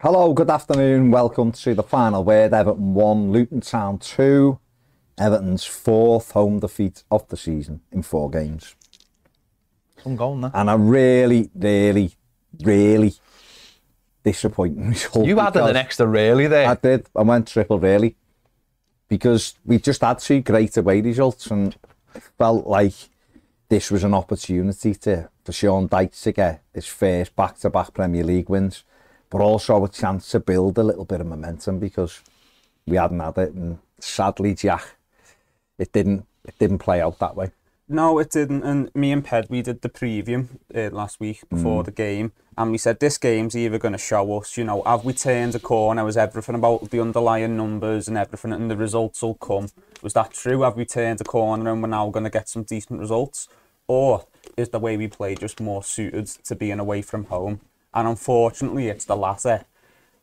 Hello, good afternoon. Welcome to the final word. Everton 1, Luton Town 2. Everton's fourth home defeat of the season in four games. Some goal now. And a really, really, really disappointing result. You added an extra really there. I did. I went triple really. Because we just had two great away results and felt like this was an opportunity to, for Sean Dyche to get his first back-to-back Premier League wins, but also a chance to build a little bit of momentum because we hadn't had it. And sadly, Jack, it didn't it didn't play out that way. No, it didn't. And me and Ped, we did the preview uh, last week before the game, and we said this game's either going to show us, you know, have we turned a corner? Was everything about the underlying numbers and everything, and the results will come? Was that true? Have we turned a corner and we're now going to get some decent results? Or is the way we play just more suited to being away from home? And unfortunately, it's the latter.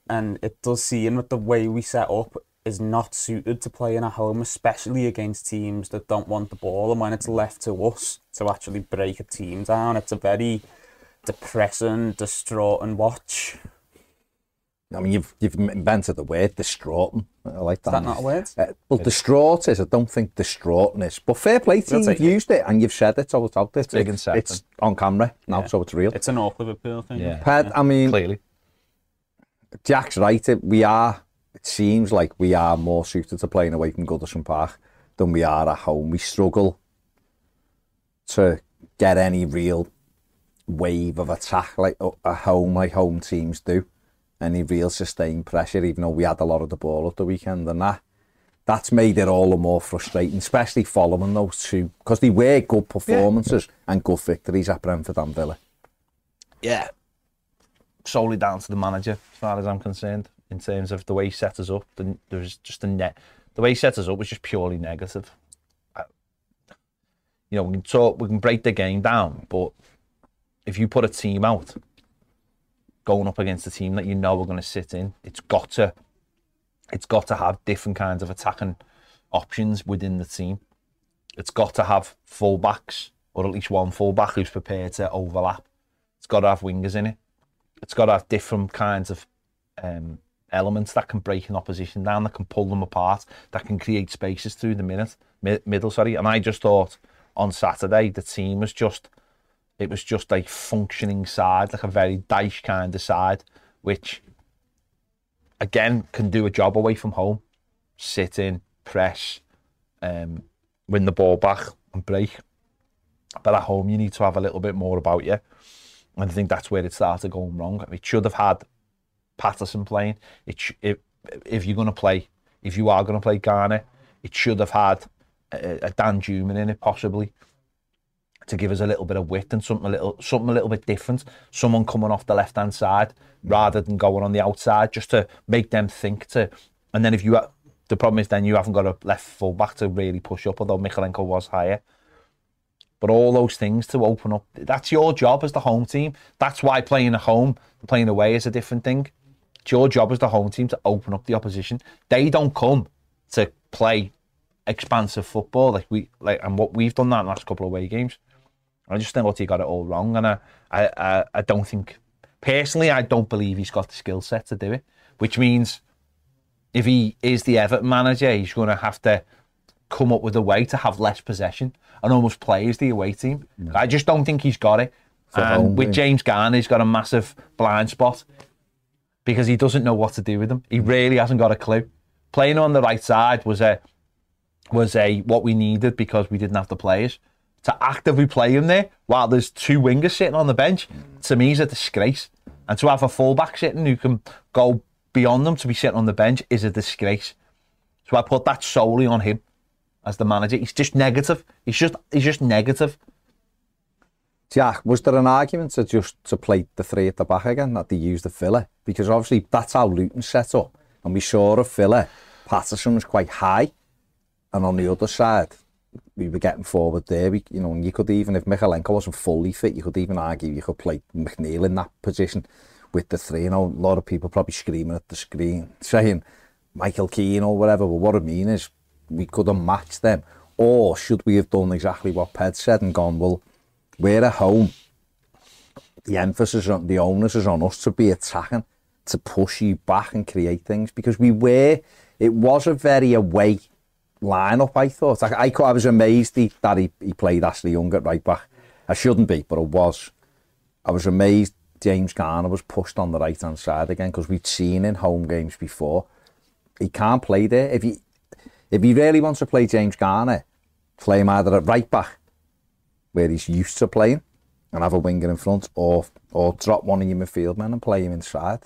And it does seem that the way we set up is not suited to playing at home, especially against teams that don't want the ball. And when it's left to us to actually break a team down, it's a very depressing, distraught, and watch. I mean, you've you've invented the word distraughting. I like that. Is that not a word? Uh, well, distraught is. I don't think distraughtness. But fair play to you. We'll You've it. used it and you've said it, so it's out there. Big It's, it's on camera now, Yeah. so it's real. It's an awkward Liverpool thing. Yeah. Ped, I mean, Clearly. Jack's right. We are. It seems like we are more suited to playing away from Goodison Park than we are at home. We struggle to get any real wave of attack like uh, at home, like home teams do. Any real sustained pressure, even though we had a lot of the ball at the weekend, and that that's made it all the more frustrating, especially following those two because they were good performances and good victories at Brentford and Villa. Yeah. Solely down to the manager, as far as I'm concerned, in terms of the way he set us up. The, there was just a net. The way he set us up was just purely negative. I- You know, we can talk, we can break the game down, but if you put a team out going up against a team that you know are going to sit in, it's got to, it's got to have different kinds of attacking options within the team. It's got to have fullbacks, or at least one fullback who's prepared to overlap. It's got to have wingers in it. It's got to have different kinds of um, elements that can break an opposition down, that can pull them apart, that can create spaces through the minute, mi- middle. Sorry, and I just thought on Saturday the team was just, it was just a functioning side, like a very Dyche kind of side, which again can do a job away from home, sit in, press, um, win the ball back and break. But at home, you need to have a little bit more about you. And I think that's where it started going wrong. It should have had Patterson playing. It if you're going to play, if you are going to play Garner, it should have had a, a Danjuma in it possibly to give us a little bit of width and something a little something a little bit different. Someone coming off the left hand side rather than going on the outside, just to make them think to. And then if you the problem is then you haven't got a left full back to really push up, although Mykolenko was higher. But all those things to open up, that's your job as the home team. That's why playing at home, playing away is a different thing. It's your job as the home team to open up the opposition. They don't come to play expansive football like we like and what we've done that in the last couple of away games. I just think he got it all wrong, and I, I, I, I don't think personally, I don't believe he's got the skill set to do it. Which means if he is the Everton manager, he's going to have to come up with a way to have less possession and almost play as the away team. I just don't think he's got it. And with. James Garner, he's got a massive blind spot because he doesn't know what to do with them. He mm. really hasn't got a clue. Playing on the right side was a was a what we needed because we didn't have the players to actively play him there while there's two wingers sitting on the bench. To me, is a disgrace, and to have a fullback sitting who can go beyond them to be sitting on the bench is a disgrace. So I put that solely on him as the manager. He's just negative. He's just he's just negative. Jack, was there an argument to just to play the three at the back again that they used the Villa? Because obviously that's how Luton set up. And we saw a Villa. Patterson was quite high. And on the other side, we were getting forward there. We, you know, and you could even, if Mykolenko wasn't fully fit, you could even argue you could play McNeil in that position with the three. You know, a lot of people probably screaming at the screen, saying Michael Keane or whatever. But what I mean is, we could have matched them. Or should we have done exactly what Ped said and gone, well, we're at home. The emphasis on the onus is on us to be attacking, to push you back and create things because we were, it was a very away lineup, I thought. I, I, I was amazed he, that he, he played Ashley Young at right back. I shouldn't be, but I was. I was amazed James Garner was pushed on the right hand side again because we'd seen in home games before. He can't play there. If he if he really wants to play James Garner, play him either at right back, where he's used to playing, and have a winger in front, or or drop one of your midfield men and play him inside.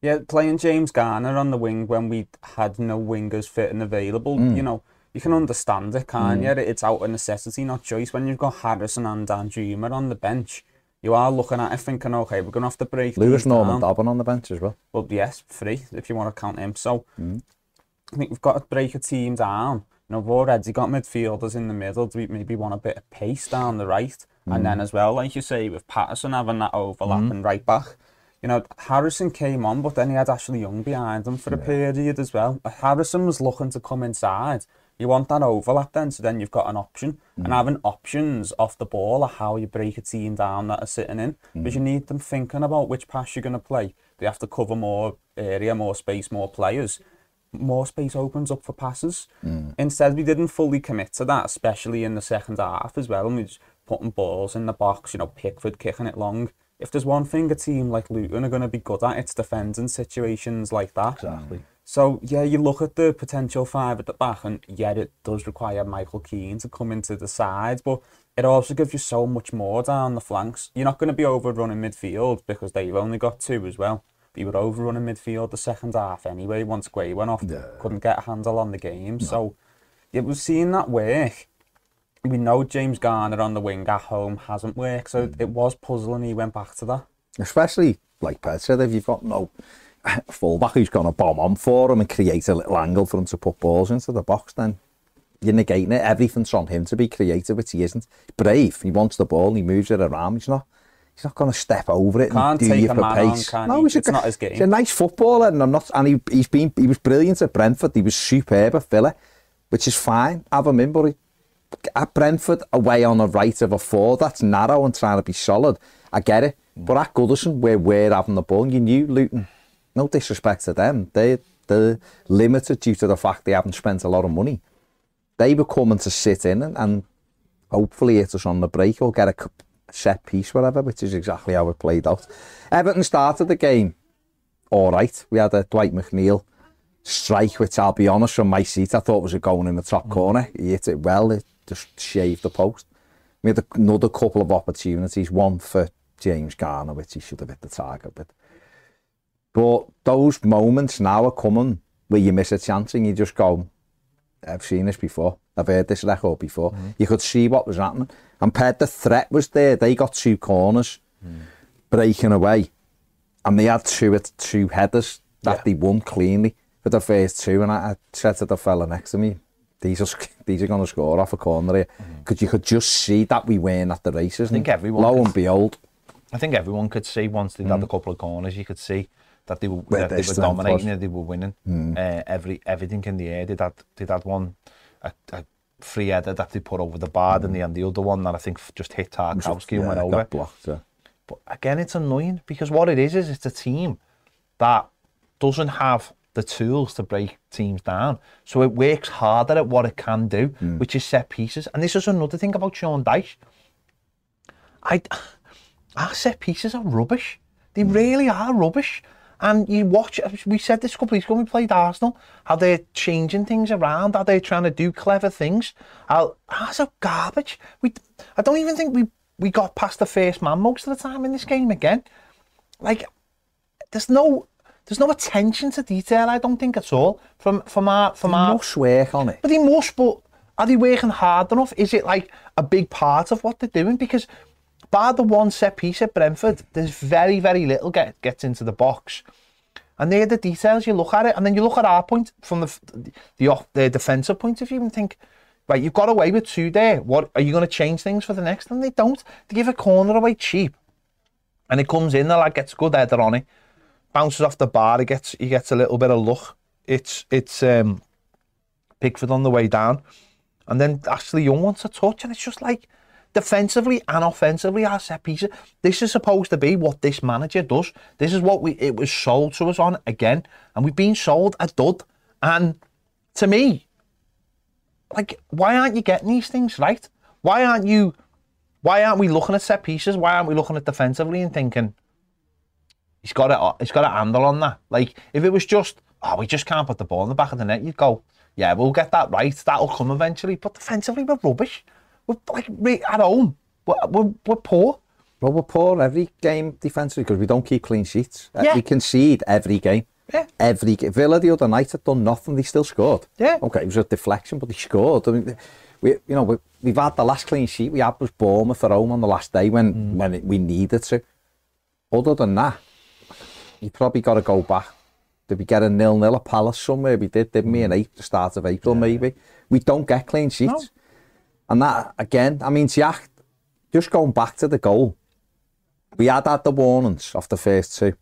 Yeah, playing James Garner on the wing when we had no wingers fit and available, Mm. you know, you can understand it, can't you? It's out of necessity, not choice. When you've got Harrison and Danjuma on the bench, you are looking at it thinking, okay, we're going to have to break Lewis Norman down. Dobbin on the bench as well. Well, yes, free, if you want to count him. So, Mm. I think we've got to break a team down. You know, we've already got midfielders in the middle. Do we maybe want a bit of pace down the right? And Mm. then as well, like you say, with Patterson having that overlap Mm-hmm. and right back, you know, Harrison came on, but then he had Ashley Young behind him for a period as well. Harrison was looking to come inside. You want that overlap then, so then you've got an option. Mm. And having options off the ball are how you break a team down that are sitting in. Because Mm. you need them thinking about which pass you're going to play. They have to cover more area, more space, more players. More space opens up for passes. Instead, we didn't fully commit to that, especially in the second half as well. And we just putting balls in the box, you know, Pickford kicking it long. If there's one thing a team like Luton are going to be good at, it's defending situations like that. Exactly. So yeah, you look at the potential five at the back, and yeah, it does require Michael Keane to come into the sides, but it also gives you so much more down the flanks. You're not going to be overrunning midfield because they've only got two as well. But you were overrunning midfield the second half anyway. Once Gray went off, couldn't get a handle on the game. So yeah, we've seen that work. We know James Garner on the wing at home hasn't worked, so mm. it was puzzling. He went back to that. Especially, like Ped said, if you've got no fullback who's going to bomb on for him and create a little angle for him to put balls into the box, then you're negating it. Everything's on him to be creative, which he isn't. He's brave. He wants the ball. He moves it around. He's not. He's not going to step over it Can't and do take you a for on, pace. can he? he's a, It's not his game. He's a nice footballer, and I'm not. And he, he's been. He was brilliant at Brentford. He was superb at Villa, which is fine. Have him in, but he, at Brentford, away on the right of a four, that's narrow and trying to be solid. I get it. But at Goodison, where we're having the ball, you knew Luton, no disrespect to them, they, they're limited due to the fact they haven't spent a lot of money. They were coming to sit in and, and hopefully hit us on the break or get a set piece, whatever, which is exactly how it played out. Everton started the game all right. We had a Dwight McNeil strike, which I'll be honest, from my seat, I thought was a going in the top corner. He hit it well, it just shaved the post. We had another couple of opportunities, one for James Garner, which he should have hit the target with. But those moments now are coming where you miss a chance and you just go, I've seen this before. I've heard this record before. Mm-hmm. You could see what was happening. And Ped, the threat was there. They got two corners mm. breaking away. And they had two two headers that Yeah. they won cleanly for the first two. And I, I said to the fella next to me, these are these are going to score off a corner here. Mm-hmm. Because you could just see that we weren't at the races. I think everyone Lo could- and behold, I think everyone could see once they'd had a mm. couple of corners, you could see that they were, that they were dominating, was. they were winning. Mm. Uh, every everything in the air. They'd had, they'd had one, a, a free header that they put over the bar, mm. and the had the other one that I think just hit Tarkowski and yeah, went it over. blocked. Yeah. But again, it's annoying because what it is is it's a team that doesn't have the tools to break teams down. So it works harder at what it can do, hmm. which is set pieces. And this is another thing about Sean Dyche. I, our set pieces are rubbish. They hmm. really are rubbish. And you watch, we said this a couple of weeks ago we played Arsenal, how they're changing things around, how they're trying to do clever things. How, ours are garbage. We, I don't even think we, we got past the first man most of the time in this game again. Like, there's no, there's no attention to detail. I don't think at all from from our from our. Must work on it. But they must. But are they working hard enough? Is it like a big part of what they're doing? Because by the one set piece at Brentford, there's very very little get gets into the box. And they're the details. You look at it, and then you look at our point from the the off the defensive point of view, and think, right, you've got away with two there. What are you going to change things for the next? And they don't. They give a corner away cheap, and it comes in. The lad gets a good header on it, bounces off the bar. He gets he gets a little bit of luck. It's it's um, Pickford on the way down, and then Ashley Young wants a touch, and it's just like defensively and offensively, our set pieces. This is supposed to be what this manager does. This is what we it was sold to us on again, and we've been sold a dud. And to me, like, why aren't you getting these things right? Why aren't you? Why aren't we looking at set pieces? Why aren't we looking at defensively and thinking he's got a he's got a handle on that? Like, if it was just oh, we just can't put the ball in the back of the net, you'd go, yeah, we'll get that right. That'll come eventually. But defensively, we're rubbish. We're like at home. We're, we're, we're poor. Well, we're poor every game defensively because we don't keep clean sheets. Uh, Yeah. We concede every game. Yeah. Every game. Villa the other night had done nothing. They still scored. Yeah. Okay, it was a deflection, but they scored. I mean, we, you know, we, we've had the last clean sheet we had was Bournemouth at home on the last day when Mm. when it, we needed to. Other than that, you probably got to go back. Did we get a nil nil at Palace somewhere? We did, didn't we? In hmm. April, the start of April, maybe. We don't get clean sheets. No. And that, again, I mean, Jack, just going back to the goal, we had had the warnings of the first two.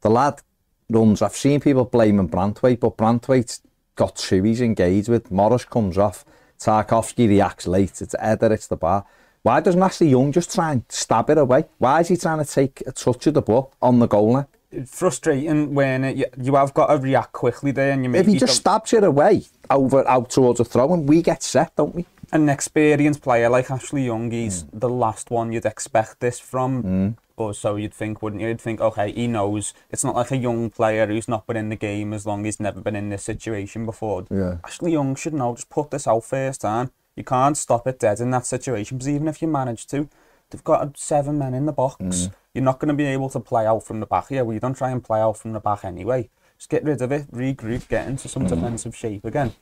The lad runs, I've seen people blaming Branthwaite, but Branthwaite's got two he's engaged with. Morris comes off, Tarkowski reacts late, it's Eder, it's the bar. Why doesn't Ashley Young just try and stab it away? Why is he trying to take a touch of the ball on the goal line? Frustrating when it, you, you have got to react quickly there and you If he just stabs it away over out towards a throw, and we get set, don't we? an experienced player like Ashley Young, Mm. he's the last one you'd expect this from. Or so you'd think, wouldn't you? You'd think, okay, he knows. It's not like a young player who's not been in the game as long as he's never been in this situation before. Yeah. Ashley Young should know, just put this out first time. You can't stop it dead in that situation because even if you manage to, they've got seven men in the box. Mm. You're not going to be able to play out from the back here. Well, you don't try and play out from the back anyway. Just get rid of it, regroup, get into some mm. defensive shape again.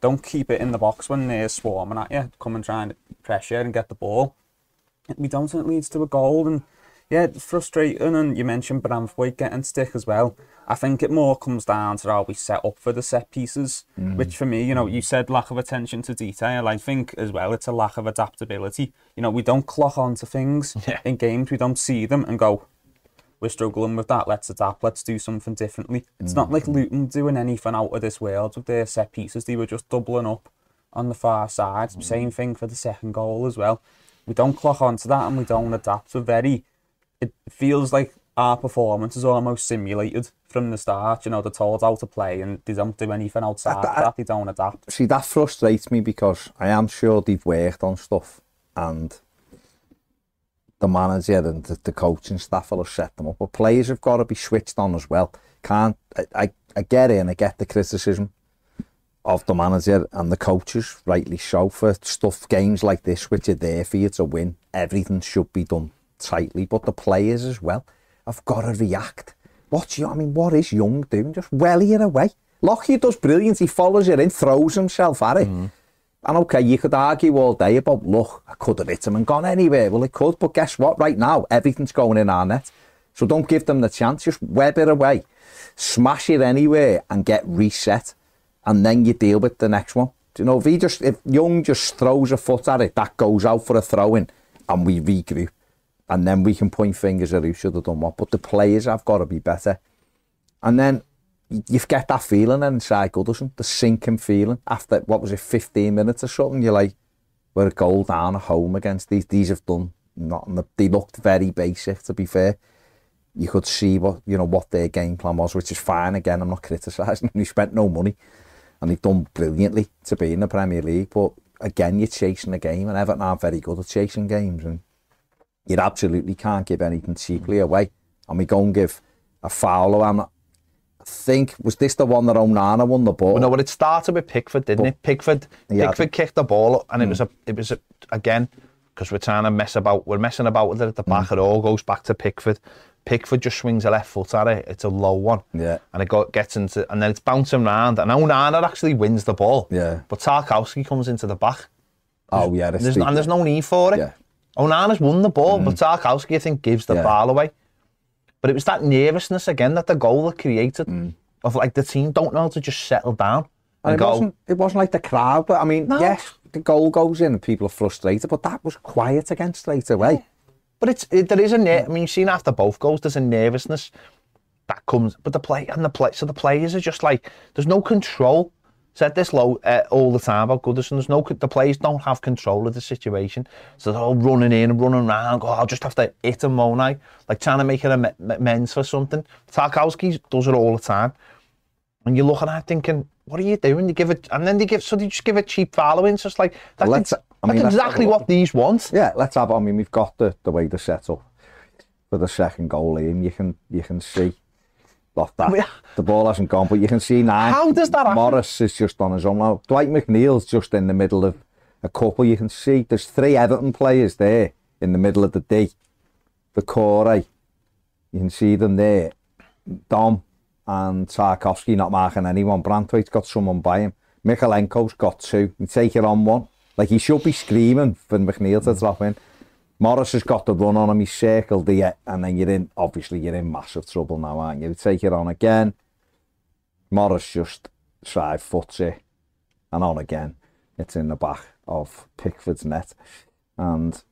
Don't keep it in the box when they're swarming at you. Come and try and pressure and get the ball. We don't and it leads to a goal. And yeah, it's frustrating. And you mentioned Branthwaite getting stick as well. I think it more comes down to how we set up for the set pieces, mm. which for me, you know, you said lack of attention to detail. I think as well it's a lack of adaptability. You know, we don't clock onto things Yeah. in games. We don't see them and go, we're struggling with that. Let's adapt. Let's do something differently. It's not like mm. Luton doing anything out of this world with their set pieces. They were just doubling up on the far side. Mm. Same thing for the second goal as well. We don't clock onto that and we don't adapt. We're very. It feels like our performance is almost simulated from the start. You know, they're told how to play and they don't do anything outside of that. They don't adapt. See, that frustrates me because I am sure they've worked on stuff and the manager and the, the coaching staff will have set them up. But players have got to be switched on as well. Can't I, I, I get it and I get the criticism of the manager and the coaches, rightly so, for stuff games like this, which are there for you to win. Everything should be done tightly, but the players as well have got to react. What's you? I mean, what is Young doing? Just welly it away. Lockyer does brilliant. He follows it in, throws himself at it. Mm-hmm. And okay, you could argue all day about, look, I could have hit him and gone anywhere. Well, it could, but guess what? Right now, everything's going in our net. So don't give them the chance. Just web it away, smash it anywhere, and get reset. And then you deal with the next one. Do you know, if he just, if Young just throws a foot at it, that goes out for a throw in, and we regroup. And then we can point fingers at who should have done what. But the players have got to be better. And then you get that feeling inside Goodison, the sinking feeling after what was it, 15 minutes or something. You're like, we're a goal down at home against these. These have done nothing. They looked very basic, to be fair. You could see what you know what their game plan was, which is fine. Again, I'm not criticising. They spent no money, and they've done brilliantly to be in the Premier League. But again, you're chasing a game, and Everton aren't very good at chasing games, and you absolutely can't give anything cheaply away. And we go and give a foul away. I think was this the one that Onana won the ball? Well, no, but it started with Pickford, didn't it? Pickford, Yeah. Pickford kicked the ball, up and it was a, it was a, again, because we're trying to mess about, we're messing about with it at the back. Mm. It all goes back to Pickford. Pickford just swings a left foot at it. It's a low one. Yeah. And it got, gets into, and then it's bouncing round, and Onana actually wins the ball. Yeah. But Tarkowski comes into the back. oh yeah, there's, and there's no need for it. Yeah. Onana's won the ball, but mm. Tarkowski, I think, gives the Yeah. ball away. But it was that nervousness again that the goal that created mm. of like the team don't know how to just settle down and, And it go. wasn't, it wasn't like the crowd, but I mean, No. yes, the goal goes in and people are frustrated, but that was quiet again straight away. But it's it, there is a ner- I mean, you've seen after both goals, there's a nervousness that comes. But the play and the play, so the players are just like there's no control. Said this low uh, all the time about Goodison. There's no the players don't have control of the situation, so they're all running in and running around. Go, I'll just have to hit him, won't Like trying to make am- amends for something. Tarkowski does it all the time, and you're looking at thinking, what are you doing? You give it, and then they give so they just give it cheap following. So it's like that's, Let's- ex- I mean, that's exactly what these want. Yeah, let's have. I mean, we've got the, the way to set up for the second goal in. You can you can see that Yeah. the ball hasn't gone, but you can see now. How does that happen? Morris is just on his own now. Dwight McNeil's just in the middle of a couple. You can see there's three Everton players there in the middle of the D. The core, you can see them there. Dom and Tarkovsky not marking anyone. Brantwaite's got someone by him. Michalenko's got two. You take it on one. Like he should be screaming for McNeil to drop in. Morris has got the run on him. He's circled the and then you're in. Obviously, you're in massive trouble now, aren't you? Take it on again. Morris just side foots it and on again. It's in the back of Pickford's net, and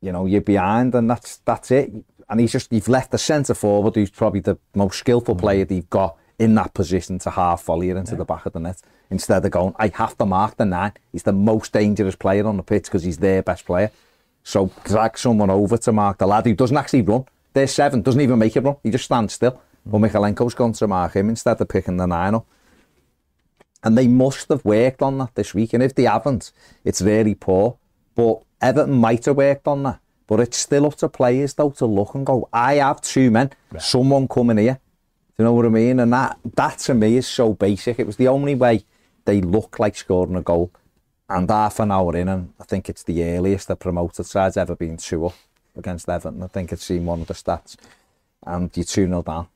you know you're behind, and that's that's it. And he's just you've left the centre forward, who's probably the most skillful mm. player that you've got in that position to half volley it into the back of the net instead of going. I have to mark the nine. He's the most dangerous player on the pitch because he's their best player. So drag someone over to mark the lad who doesn't actually run. There's seven, doesn't even make it run. He just stands still. But Michalenko's gone to mark him instead of picking the nine up. And they must have worked on that this week. And if they haven't, it's really poor. But Everton might have worked on that. But it's still up to players, though, to look and go, I have two men, someone coming here. Do you know what I mean? And that, that to me is so basic. It was the only way they look like scoring a goal. And half an hour in, and I think it's the earliest the promoted side's ever been two up against Everton. I think it's seen one of the stats. And you're 2 0 down.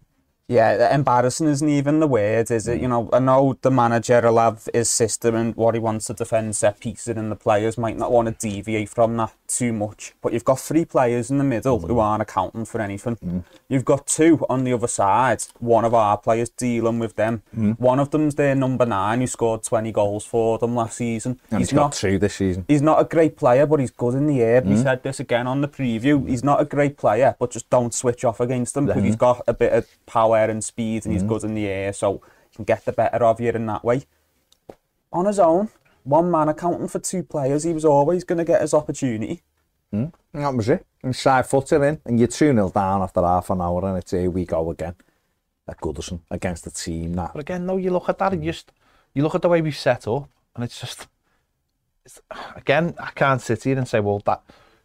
Yeah, embarrassing isn't even the word, is it? You mm. know, I know the manager will have his system and what he wants to defend set pieces, and the players might not want to deviate from that too much. But you've got three players in the middle who mm. aren't accounting for anything. Mm. You've got two on the other side. One of our players dealing with them. One of them's their number nine who scored 20 goals for them last season. And he's got two this season. He's not a great player, but he's good in the air. We said this again on the preview. He's not a great player, but just don't switch off against him because he's got a bit of power and speed and he's mm. good in the air, so he can get the better of you in that way. On his own, one man accounting for two players, he was always going to get his opportunity. And that was it. And side footer in, and you're 2 0 down after half an hour, and it's here we go again. At Goodison against the team that But again, no, you look at that and just you look at the way we've set up, and it's just it's, again, I can't sit here and say, well, that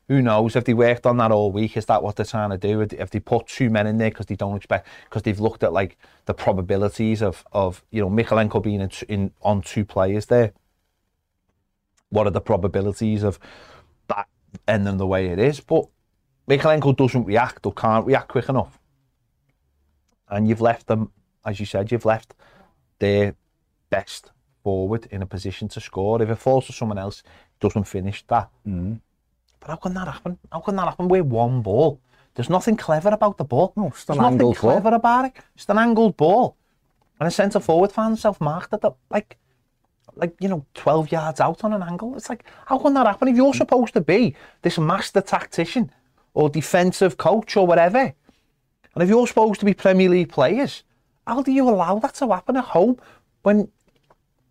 who knows if they worked on that all week? Is that what they're trying to do? If they put two men in there because they don't expect because they've looked at like the probabilities of of you know Mykolenko being in, in on two players there. What are the probabilities of that ending the way it is? But Mykolenko doesn't react or can't react quick enough and you've left them, as you said, you've left their best forward in a position to score. If it falls to someone else, doesn't finish that. Mm. But how can that happen? How can that happen with one ball? There's nothing clever about the ball. No, it's an There's nothing angled ball. clever about it. It's an angled ball. And a centre forward found himself marked at the, like, like, you know, 12 yards out on an angle. It's like, how can that happen? If you're supposed to be this master tactician or defensive coach or whatever, and if you're supposed to be Premier League players, how do you allow that to happen at home when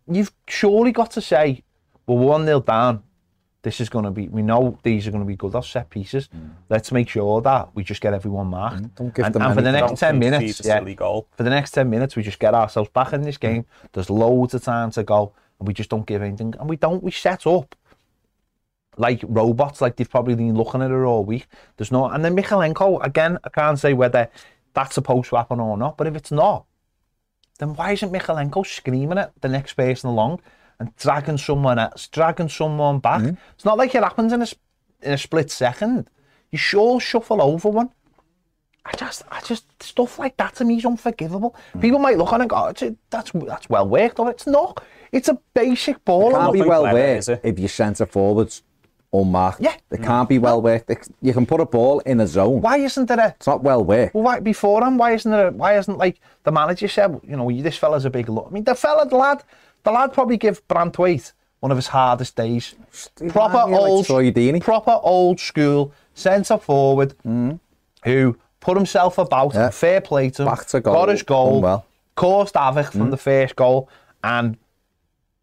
you've surely got to say, well, we're 1 nil down. This is going to be, we know these are going to be good off set pieces. Let's make sure that we just get everyone marked. Mm. Don't give and, them and for the next 10 minutes, yeah, silly goal. for the next 10 minutes, we just get ourselves back in this game. There's loads of time to go, and we just don't give anything. And we don't, we set up like robots, like they've probably been looking at it all week. There's no, and then Mykolenko, again, I can't say whether that's supposed to happen or not, but if it's not, then why isn't Mykolenko screaming at the next person along and dragging someone else, dragging someone back? Hmm. It's not like it happens in a, in a split second. You sure shuffle over one. I just, I just, stuff like that to me is unforgivable. Hmm. People might look on and go, oh, "It's- that's, that's well worked, or it's not. It's a basic ball. can't be well worked it? if your centre forwards unmarked. Yeah. It can't be well worked. You can put a ball in a zone. Why isn't there a, It's not well worked. Well, why beforehand? Why isn't there? A, why isn't like the manager said? You know, this fella's a big look. I mean, the fella, the lad, the lad probably give Branthwaite one of his hardest days. Proper like old, Deeney. proper old school centre forward who put himself about. Mm. Yeah. Fair play to him. To goal, Got his goal. well. Caused havoc Mm. from the first goal, and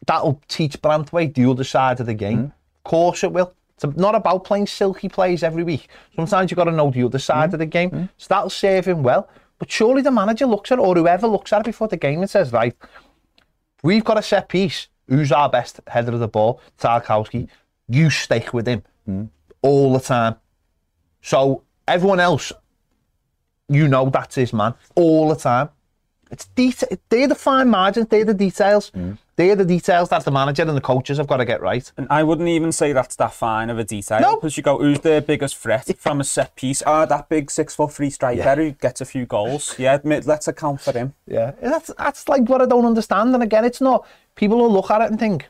that'll teach Branthwaite the other side of the game. Mm. Of course it will. It's not about playing silky plays every week. Sometimes you've got to know the other side Mm. of the game. So that'll serve him well. But surely the manager looks at it, or whoever looks at it before the game and says, right, we've got a set piece. Who's our best header of the ball? Tarkowski. You stick with him Mm. all the time. So everyone else, you know that's his man all the time. It's detail. They're the fine margins. They're the details. Mm. They're the details that the manager and the coaches have got to get right. And I wouldn't even say that's that fine of a detail. No. Because you go, who's their biggest threat from a set piece? Ah, that big six foot three striker Yeah. who gets a few goals. Yeah, admit, let's account for him. Yeah, that's that's like what I don't understand. And again, it's not. People will look at it and think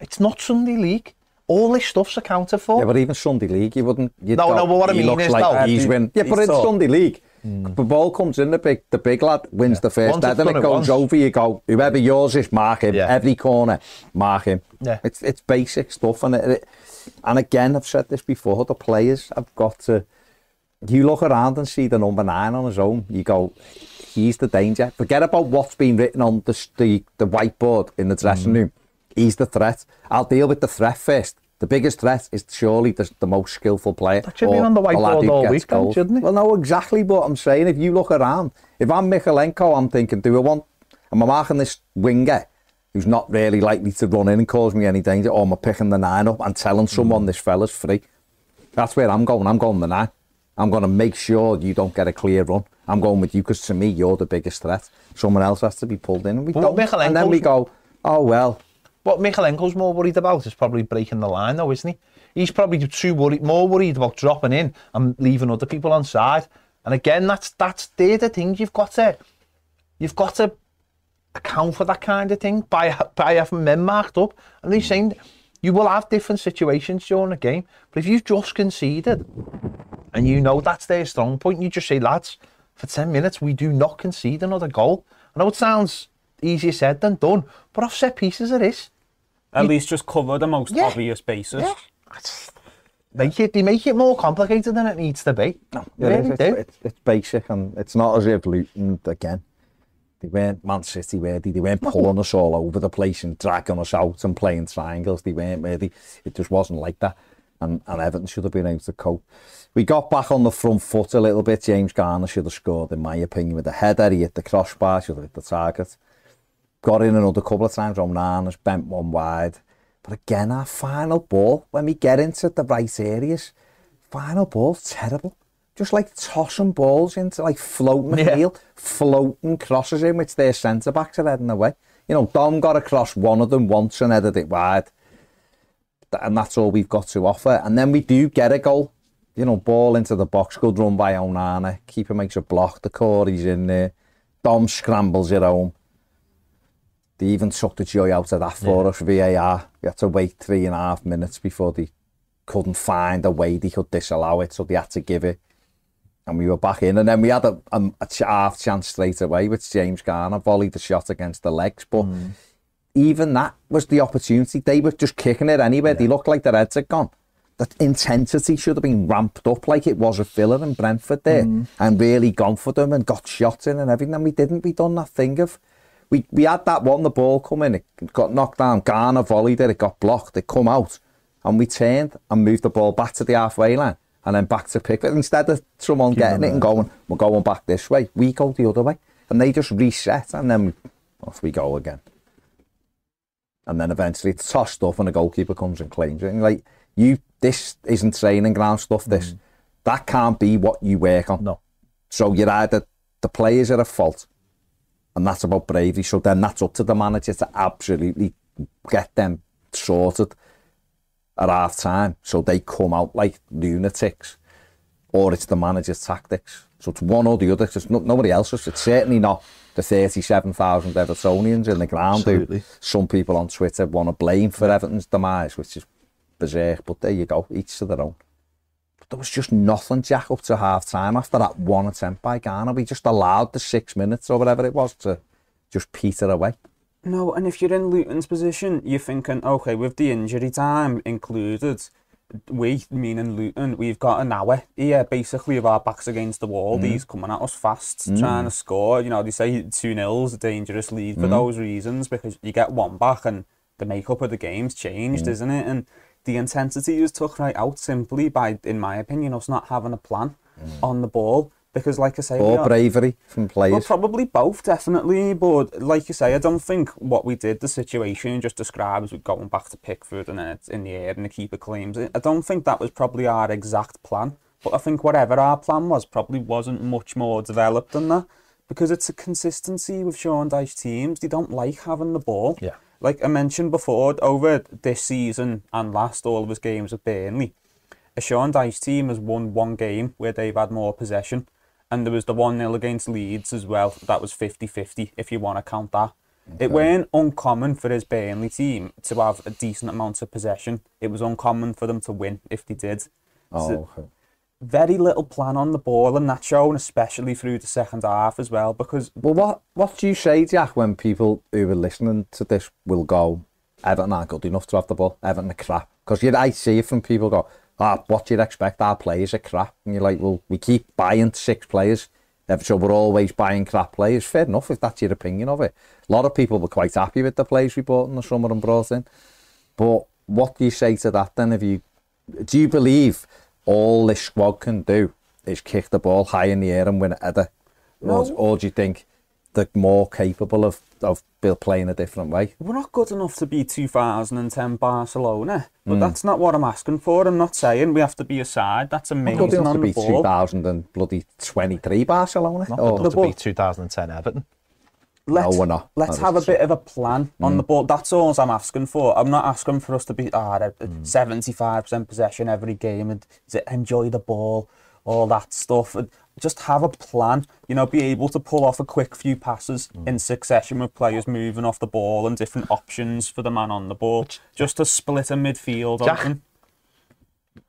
it's not Sunday League. All this stuff's accounted for. Yeah, but even Sunday League, you wouldn't. You'd No, go, no, but what I mean is, like though- he's Uh, win. Yeah, he's but it's Sunday League. The ball comes in, the big, the big lad wins the first head, and it it goes once. over. You go, whoever yours is, mark him. Yeah. Every corner, mark him. Yeah. It's it's basic stuff, and it, it, and again, I've said this before. The players have got to. You look around and see the number nine on his own. You go, he's the danger. Forget about what's been written on the the, the whiteboard in the dressing Mm. room. He's the threat. I'll deal with the threat first. The biggest threat is surely the, the most skillful player. That should be on the whiteboard all week then, shouldn't it? Well, no, exactly what I'm saying. If you look around, if I'm Mykolenko, I'm thinking, do I want, am I marking this winger who's not really likely to run in and cause me any danger, or am I picking the nine up and telling someone Mm. this fella's free? That's where I'm going. I'm going the nine. I'm going to make sure you don't get a clear run. I'm going with you because to me, you're the biggest threat. Someone else has to be pulled in. And, we But don't. and then we go, oh, well, What Mykolenko's more worried about is probably breaking the line, though, isn't he? He's probably too worried, more worried about dropping in and leaving other people on side. And again, that's that's they're the things you've got to you've got to account for that kind of thing by by having men marked up. And he's saying you will have different situations during a game, but if you've just conceded and you know that's their strong point, you just say, lads, for 10 minutes we do not concede another goal. I know it sounds easier said than done, but off set pieces it is. At least just cover the most Yeah. obvious bases. Make it, they make it more complicated than it needs to be. No, Yeah, really it's, do. it's, it's, it's basic, and it's not as if Luton again. They weren't Man City, were they? They weren't pulling us all over the place and dragging us out and playing triangles. They weren't really. It just wasn't like that. And, and Everton should have been able to cope. We got back on the front foot a little bit. James Garner should have scored, in my opinion, with the header. He hit the crossbar, should have hit the target. Got in another couple of times. Onana's bent one wide. But again, our final ball, when we get into the right areas, final ball's terrible. Just like tossing balls into like floating Yeah. field, floating crosses in which their centre backs are heading away. You know, Dom got across one of them once and headed it wide. And that's all we've got to offer. And then we do get a goal. You know, ball into the box, good run by Onana. Keeper makes a block, the Corey's in there. Dom scrambles it home. They even took the joy out of that for us, VAR. We had to wait three and a half minutes before they couldn't find a way they could disallow it, so they had to give it. And we were back in, and then we had a, a, a half chance straight away, which James Garner volleyed the shot against the legs. But mm. even that was the opportunity. They were just kicking it anywhere. They looked like their heads had gone. That intensity should have been ramped up like it was at Villa and Brentford there, mm. and really gone for them and got shot in and everything. And we didn't. We done that thing of we we had that one, the ball come in, it got knocked down. Garner volleyed it, it got blocked, it come out, and we turned and moved the ball back to the halfway line and then back to Pickford. Instead of someone getting it and going, we're going back this way, we go the other way, and they just reset and then off we go again. And then eventually it's tossed up and the goalkeeper comes and claims it. And like you, this isn't training ground stuff. This that can't be what you work on. No. So you're either the players are at fault, and that's about bravery. So then that's up to the manager to absolutely get them sorted at half time, so they come out like lunatics, or it's the manager's tactics. So it's one or the other. It's no, nobody else's. It's certainly not the 37,000 Evertonians in the ground Absolutely. who some people on Twitter want to blame for Everton's demise, which is berserk. But there you go, each to their own. But there was just nothing, Jack, up to half time after that one attempt by Garner. We just allowed the six minutes or whatever it was to just peter away. No, and if you're in Luton's position, you're thinking, okay, with the injury time included, we, meaning Luton, we've got an hour here basically with our backs against the Mm. wall. These coming at us fast, trying to score. You know, they say 2 0 is a dangerous lead Mm. for those reasons because you get one back and the makeup of the game's changed, Mm. isn't it? And the intensity is took right out simply by, in my opinion, us not having a plan on the ball. Because, like I say, Mm. Or are- bravery from well, players. probably both, definitely. But like you say, I don't think what we did, the situation just described, with going back to Pickford and then it's in the air and the keeper claims it. I don't think that was probably our exact plan. But I think whatever our plan was, probably wasn't much more developed than that. Because it's a consistency with Sean Dyche teams. They don't like having the ball. Yeah. Like I mentioned before, over this season and last all of his games with Burnley, a Sean Dyche team has won one game where they've had more possession. And there was the 1 0 against Leeds as well. That was 50 50, if you want to count that. It weren't uncommon for his Burnley team to have a decent amount of possession. It was uncommon for them to win if they did. oh, So- okay. Very little plan on the ball, and that's shown especially through the second half as well. Because Well, what what do you say, Jack, when people who are listening to this will go, Everton aren't good enough to have the ball, Everton are crap? Because you I see it from people go, ah, what do you expect? Our players are crap. And you're like, well, we keep buying six players, eh, so we're always buying crap players. Fair enough if that's your opinion of it. A lot of people were quite happy with the players we bought in the summer and brought in. But what do you say to that then? If you do you believe all this squad can do is kick the ball high in the air and win a header, or, No. or do you think they're more capable of of Bill playing a different way? we're not good enough to be 2010 Barcelona. But hmm. that's not what I'm asking for. I'm not saying we have to be a side. That's Good amazing enough to on the be ball. 2000 and bloody 23 Barcelona. Not Or- good enough to ball- be 2010 Everton. Let's, No, we're not. Let's have a bit of a plan on the ball. That's all I'm asking for. I'm not asking for us to be ah, uh, 75% possession every game and to enjoy the ball, all that stuff. And Just have a plan, you know, be able to pull off a quick few passes in succession with players moving off the ball and different options for the man on the ball, just to split a midfield Jack.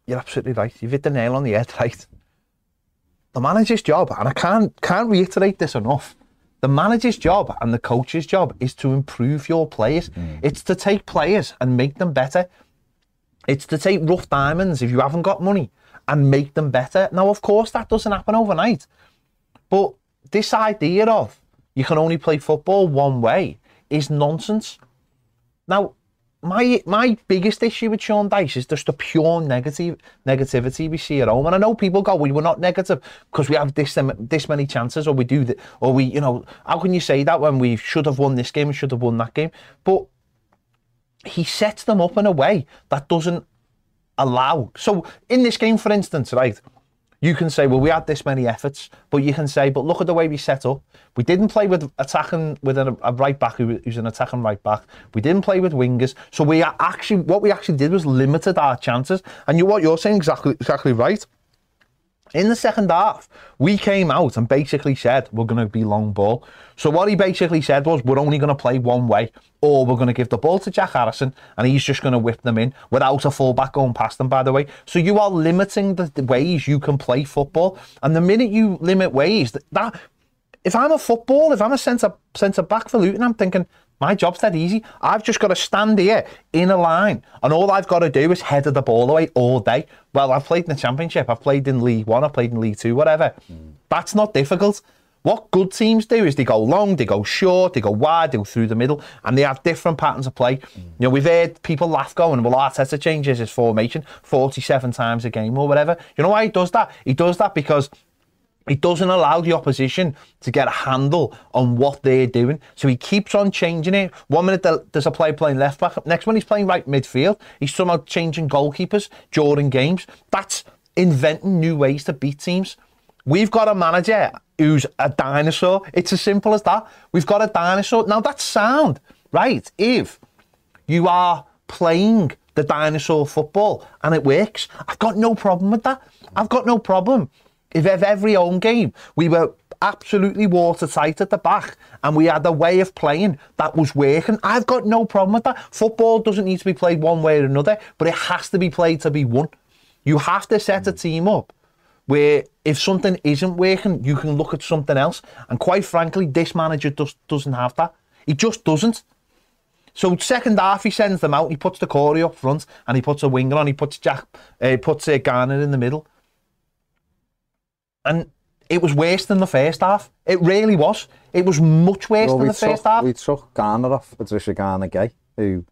You're absolutely right. You've hit the nail on the head, right? The manager's job, and I can't can't reiterate this enough. The manager's job and the coach's job is to improve your players. Mm. It's to take players and make them better. It's to take rough diamonds if you haven't got money and make them better. Now, of course, that doesn't happen overnight. But this idea of you can only play football one way is nonsense. Now, my my biggest issue with Sean Dyche is just the pure negative negativity we see at home. And I know people go, "We were not negative because we have this um, this many chances, or we do that, or we, you know, how can you say that when we should have won this game, we should have won that game?" But he sets them up in a way that doesn't allow. So in this game, for instance, right, you can say, well, we had this many efforts, but you can say, but look at the way we set up. We didn't play with attacking with a, a right back who, who's an attacking right back. We didn't play with wingers. So we actually what we actually did was limited our chances. And you what you're saying exactly exactly right. In the second half, we came out and basically said we're going to be long ball. So what he basically said was we're only going to play one way, or we're going to give the ball to Jack Harrison and he's just going to whip them in without a fullback going past them. By the way, so you are limiting the, ways you can play football, and the minute you limit ways, that, that if I'm a football, if I'm a centre centre back for Luton, I'm thinking my job's that easy. I've just got to stand here in a line, and all I've got to do is header the ball away all day. Well, I've played in the Championship, I've played in League One, I've played in League Two, whatever. That's not difficult. What good teams do is they go long, they go short, they go wide, they go through the middle, and they have different patterns of play. You know, we've heard people laugh going, well, Arteta changes his formation 47 times a game or whatever. You know why he does that? He does that because it doesn't allow the opposition to get a handle on what they're doing. So he keeps on changing it. One minute there- there's a player playing left back. Next one he's playing right midfield. He's somehow changing goalkeepers during games. That's inventing new ways to beat teams. We've got a manager who's a dinosaur. It's as simple as that. We've got a dinosaur. Now that's sound, right? If you are playing the dinosaur football and it works, I've got no problem with that. I've got no problem. If ev- every home game we were absolutely watertight at the back and we had a way of playing that was working, I've got no problem with that. Football doesn't need to be played one way or another, but it has to be played to be won. You have to set a team up where if something isn't working, you can look at something else. And quite frankly, this manager just doesn't have that. He just doesn't. So second half, he sends them out. He puts the Corey up front, and he puts a winger on. He puts Jack, uh, he puts uh, Garner in the middle, And it was worse than the first half. It really was. It was much worse well, than the took, first half. We took Garner off, Patricia Garner Gay, who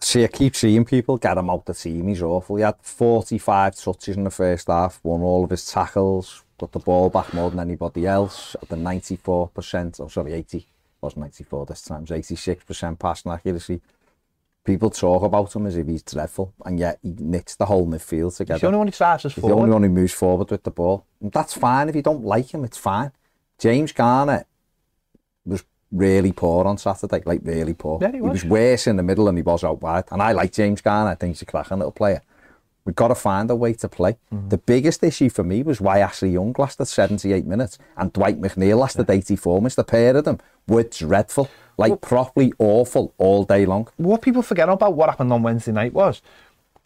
see, I keep seeing people get him out the team. He's awful. He had 45 touches in the first half, won all of his tackles, got the ball back more than anybody else at the 94%, oh sorry, 80, wasn't 94 this time, it was 86% passing accuracy. People talk about him as if he's dreadful, and yet he knits the whole midfield together. He's the only one who starts us He's the only one who moves forward with the ball. And that's fine if you don't like him, it's fine. James Garner was really poor on Saturday, like really poor. Yeah, he was. was worse in the middle than he was out wide. And I like James Garner, I think he's a cracking little player. We've got to find a way to play. Mm-hmm. The biggest issue for me was why Ashley Young lasted 78 minutes and Dwight McNeil lasted 84 minutes. The pair of them were dreadful, like properly awful all day long. what people forget about what happened on Wednesday night was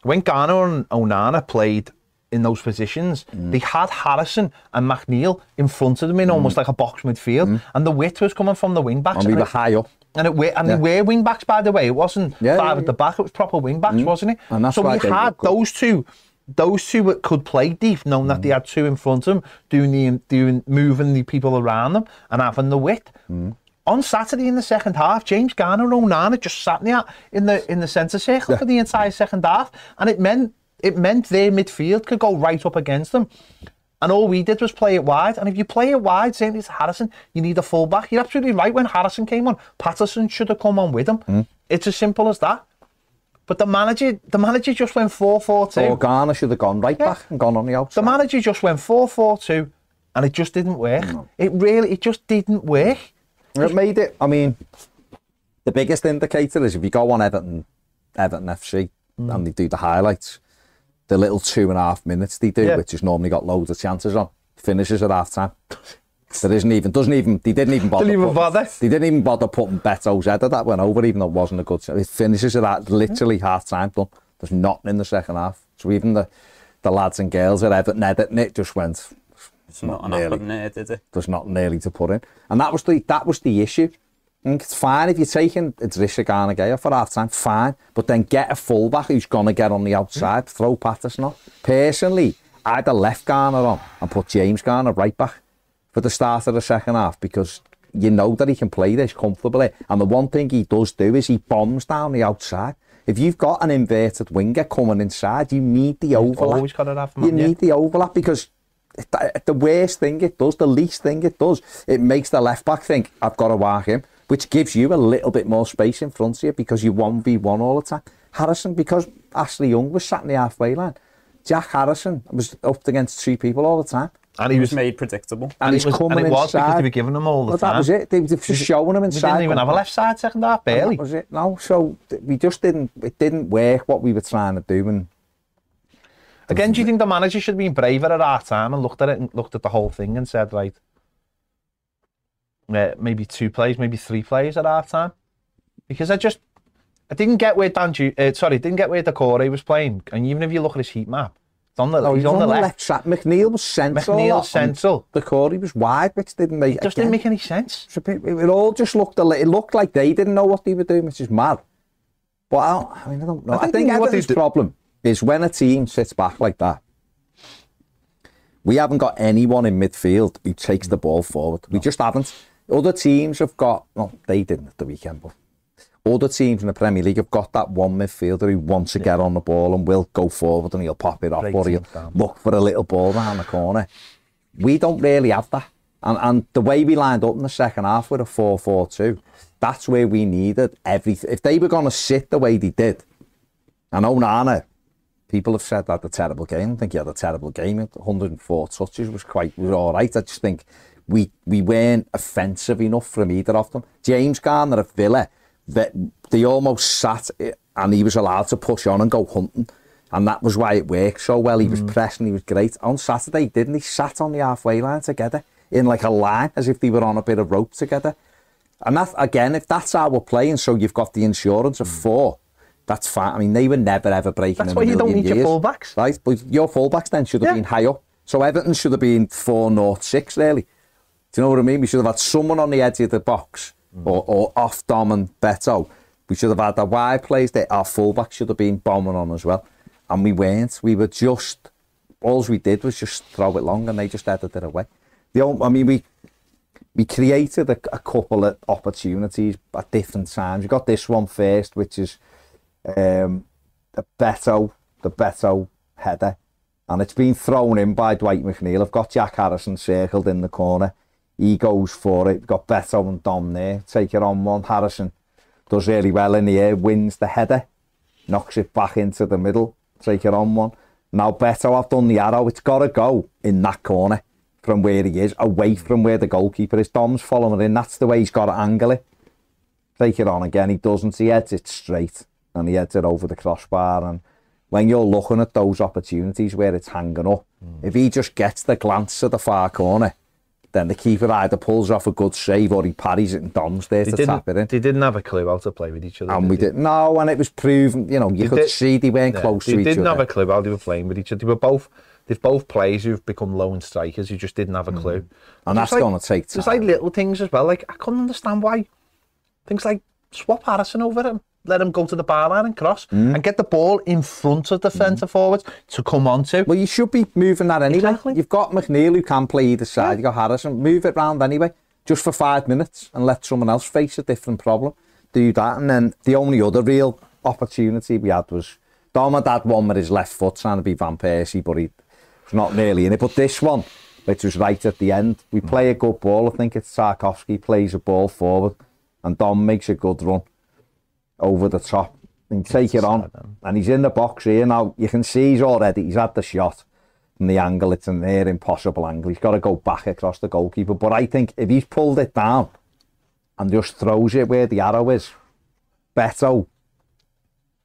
when Garner and Onana played in those positions, Mm. they had Harrison and McNeil in front of them in almost like a box midfield, and the width was coming from the wing backs. Mm. And we were high up. And it were, and Yeah. they were wing backs, by the way. It wasn't Yeah, five yeah, at the. Mm. back. It was proper wing backs, wasn't it? And that's so we had those two, those two that could play deep, knowing that Mm. they had two in front of them, doing the doing moving the people around them, and having the width. Mm. On Saturday in the second half, James Garner and Onana just sat in the in the in the centre circle for the entire second half, and it meant it meant their midfield could go right up against them. And all we did was play it wide. And if you play it wide, saying it's Harrison, you need a fullback. You're absolutely right. When Harrison came on, Patterson should have come on with him. Mm. It's as simple as that. But the manager, the manager just went 4-4-2. Or Garner should have gone right Yeah. back and gone on the outside. The manager just went 4-4-2, and it just didn't work. It really, it just didn't work. It made it. I mean, the biggest indicator is if you go on Everton, Everton FC, Mm. and they do the highlights, the little two and a half minutes they do, Yeah. which is normally got loads of chances on, finishes at half time. There isn't even, doesn't even, they didn't even bother. Didn't even putting- bother. They didn't even bother putting Beto's header that went over, even though it wasn't a good. Shot. It finishes at that, literally half time done. There's nothing in the second half. So even the, the lads and girls at Everton editing it just went, It's not an nearly. happening there, eh, did it? there's not nearly to put in. And that was the that was the issue. It's fine if you're taking Gana Gaya for half time, fine. But then get a fullback who's gonna get on the outside, throw Patterson on. Personally, I'd have left Garner on and put James Garner right back for the start of the second half because you know that he can play this comfortably. And the one thing he does do is he bombs down the outside. If you've got an inverted winger coming inside, you need the overlap. always have You yeah. need the overlap because the, worst thing it does, the least thing it does, it makes the left back think, I've got to mark him, which gives you a little bit more space in front of you because you 1v1 all the time. Harrison, because Ashley Young was sat in the halfway line, Jack Harrison was up against two people all the time. And He he was was, made predictable. And, and he's was, coming and it was because they were giving them all the Well, time. that was it. They were just showing him inside. We inside. didn't even have a left side second half, barely. That was it. No, so we just didn't. It didn't work what we were trying to do, and Again, do you think the manager should have been braver at half time and looked at it and looked at the whole thing and said, right, uh, maybe two plays, maybe three plays at half time? Because I just, I didn't get where Dan, uh, sorry, didn't get where Doucouré was playing. And even if you look at his heat map, it's on the, no, he's he was on, the left. side. McNeil was central. McNeil's central. Doucouré was wide, which didn't make. It just again, didn't make any sense. So it, all just looked it looked like they didn't know what they were doing, which is mad. But I, don't, I mean, I don't know. I I think think, what Everton's do- problem is when a team sits back like that. We haven't got anyone in midfield who takes the ball forward. We just haven't. Other teams have got. Well, they didn't at the weekend, but other teams in the Premier League have got that one midfielder who wants to get on the ball and will go forward and he'll pop it off Break or he'll down. look for a little ball down the corner. We don't really have that. And, and the way we lined up in the second half with a 4 4 2, that's where we needed everything. If they were going to sit the way they did, and Onana, people have said that a terrible game. I think he had a terrible game. 104 touches was quite was all right. I just think we we weren't offensive enough from either of them. James Garner at Villa, that they almost sat eh, and he was allowed to push on and go hunting. And that was why it worked so well. He was mm. pressing, he was great. On Saturday, didn't he? Sat on the halfway line together in like a line as if they were on a bit of rope together. And that again, if that's how we're playing, so you've got the insurance of mm. four, that's fine. I mean, they were never ever breaking. That's in why you don't need your fullbacks. right? But your fullbacks then should have Yeah. been high up. So Everton should have been four north six really. Do you know what I mean? We should have had someone on the edge of the box Mm. or, or off Dom and Beto We should have had the wide plays there. Our fullback should have been bombing on as well. And we weren't. We were just, all we did was just throw it long and they just headed it away. The only, I mean, we we created a, a couple of opportunities at different times. We got this one first, which is um, the Beto, the Beto header. And it's been thrown in by Dwight McNeil. I've got Jack Harrison circled in the corner. He goes for it. We've got Beto and Dom there. Take it on one. Harrison does really well in the air, wins the header, knocks it back into the middle. Take it on one. Now Beto, I've done the arrow. It's got to go in that corner from where he is, away from where the goalkeeper is. Dom's following it in. That's the way he's got to angle it. Take it on again. He doesn't. He heads it straight and he heads it over the crossbar. And when you're looking at those opportunities where it's hanging up, mm. if he just gets the glance at the far corner, then the keeper either pulls off a good save or he parries it and Dom's there they to tap it in. They didn't have a clue how to play with each other. And did we didn't. No, and it was proven, you know, you They could did- see they weren't Yeah, close to each other. They didn't have a clue how they were playing with each other. They were both, they've both players who've become lone strikers who just didn't have a mm. clue. and that's like- going to take time. There's like little things as well. Like I couldn't understand why things like swap Harrison over him, let him go to the bar line and cross, Mm. and get the ball in front of the centre forwards to come onto. Well, you should be moving that anyway. Exactly. You've got McNeil who can play either side. You've got Harrison. Move it round anyway, just for five minutes and let someone else face a different problem. Do that. And then the only other real opportunity we had was Dom had had one with his left foot trying to be Van Persie, but he was not nearly in it. But this one, which was right at the end, we play a good ball. I think it's Tarkowski plays a ball forward and Dom makes a good run over the top and take it on. And he's in the box here now. You can see he's already, he's had the shot and the angle. It's a near impossible angle. He's got to go back across the goalkeeper. But I think if he's pulled it down and just throws it where the arrow is, Beto,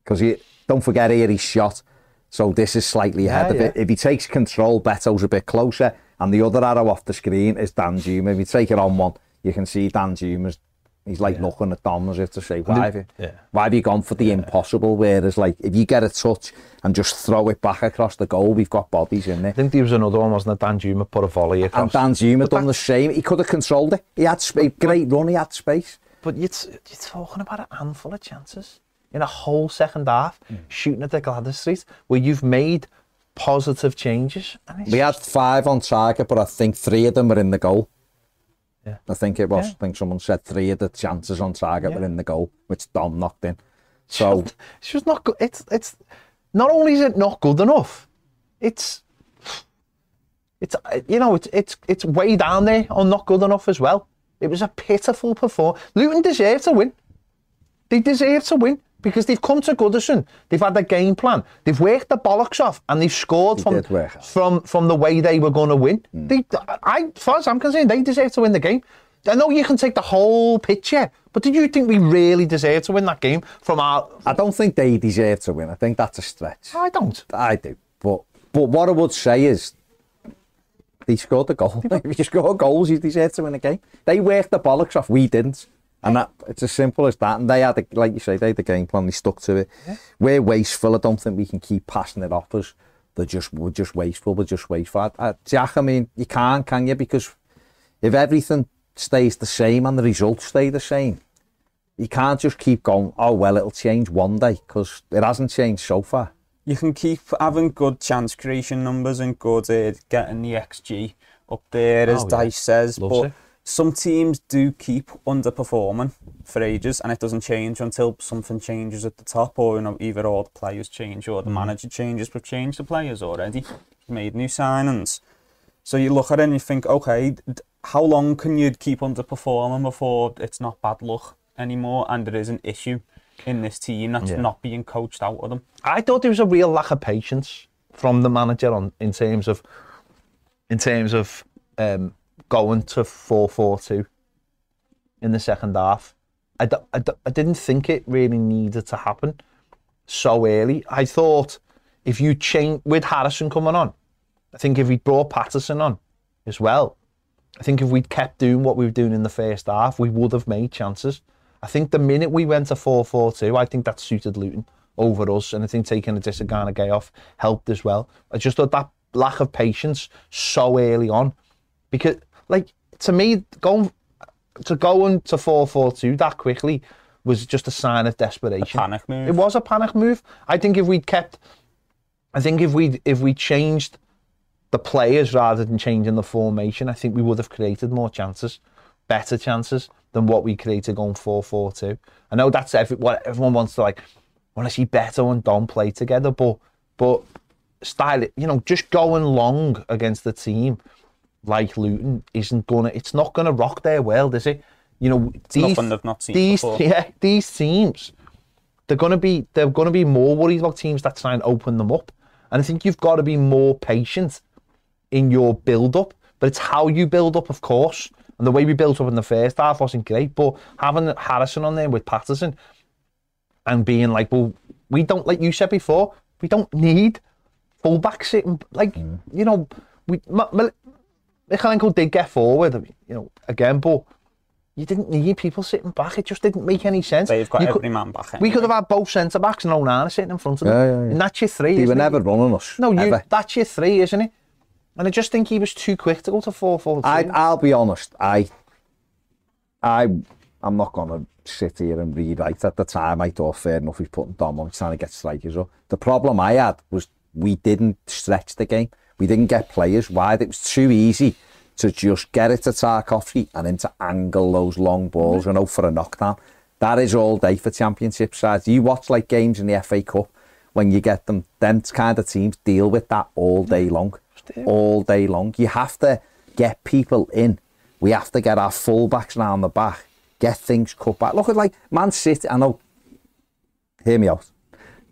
because he don't forget here he's shot. So this is slightly ahead Yeah, of it. If he takes control, Beto's a bit closer. And the other arrow off the screen is Danjuma. If you take it on one, you can see Danjuma's He's like looking at Dom as if to say, why have you, yeah. why have you gone for the impossible? Whereas, like, if you get a touch and just throw it back across the goal, we've got bodies in there. I think there was another one, wasn't it? Danjuma put a volley across. And Danjuma done the same. He could have controlled it. He had space, great run. He had space. But you're, t- you're talking about a handful of chances in a whole second half, Hmm. shooting at the Gladys Street, where you've made positive changes. We had five on target, but I think three of them were in the goal. Yeah. I think it was. Yeah. I think someone said three of the chances on target Yeah. were in the goal, which Dom knocked in. So it's just not good. It's it's not only is it not good enough, it's it's you know it's it's it's way down there on not good enough as well. It was a pitiful performance. Luton deserved to win. They deserve to win because they've come to Goodison. They've had a game plan. They've worked the bollocks off and they've scored They from did work hard. from from the way they were going to win. Mm. They, I, as far as I'm concerned, they deserve to win the game. I know you can take the whole picture, but did you think we really deserve to win that game from our? I don't think they deserve to win. I think that's a stretch. I don't. I do. But but what I would say is they scored the goal. if you score goals, you deserve to win a game. They worked the bollocks off. We didn't. And that it's as simple as that. And they had, a, like you say, they had the game plan. They stuck to it. We're wasteful. I don't think we can keep passing it off as They're just we're just wasteful. We're just wasteful. Uh, Jack, I mean, you can't, can you? Because if everything stays the same and the results stay the same, you can't just keep going. Oh well, it'll change one day because it hasn't changed so far. You can keep having good chance creation numbers and good uh, getting the XG up there, as Oh, yeah. Dice says. Loves but it. Some teams do keep underperforming for ages, and it doesn't change until something changes at the top, or you know, either all the players change or the Mm. manager changes. We've changed the players already, made new signings. So you look at it and you think, okay, d- how long can you keep underperforming before it's not bad luck anymore, and there is an issue in this team that's Yeah. not being coached out of them. I thought there was a real lack of patience from the manager on in terms of in terms of um, going to four four two in the second half. I, d- I, d- I didn't think it really needed to happen so early. I thought if you change with Harrison coming on, I think if we brought Patterson on as well, I think if we'd kept doing what we were doing in the first half, we would have made chances. I think the minute we went to 4 4 2, I think that suited Luton over us. And I think taking Idrissa Gana Gueye off helped as well. I just thought that lack of patience so early on. Because, like, to me, going to go into 4 4 2 that quickly was just a sign of desperation. panic move. It was a panic move. I think if we'd kept, I think if we if we changed the players rather than changing the formation, I think we would have created more chances, better chances than what we created going 4-4-2. I know that's every, what everyone wants to like, want to see Beto and Don play together, but but style it, you know, just going long against the team like Luton isn't gonna, it's not gonna rock their world, is it? You know, these, they've not seen these, before. yeah, these teams, they're gonna be, they're gonna be more worried about teams that try and open them up. And I think you've got to be more patient in your build up, but it's how you build up, of course. And the way we built up in the first half wasn't great, but having Harrison on there with Patterson and being like, well, we don't, like you said before, we don't need fullback sitting, like, mm. you know, we, Michalenko did get forward, you know, again, but you didn't need people sitting back. It just didn't make any sense. They've got You every could- man back. we could have had both centre backs and Onana sitting in front of them. Yeah, yeah, yeah. And that's your three. They were it? never running us. No, you, that's your three, isn't it? And I just think he was too quick to go to 4 4 I, I'll be honest. I, I, I'm not gonna sit here and rewrite. At the time, I thought fair enough. He's putting Dom on, he's trying to get strikers up. The problem I had was we didn't stretch the game. We didn't get players wide. It was too easy to just get it to Tarkowski and then to angle those long balls, you know, for a knockdown. That is all day for championship sides. You watch like games in the FA Cup when you get them, them kind of teams deal with that all day long. All day long. You have to get people in. We have to get our fullbacks round the back, get things cut back. Look at like Man City, I know, hear me out.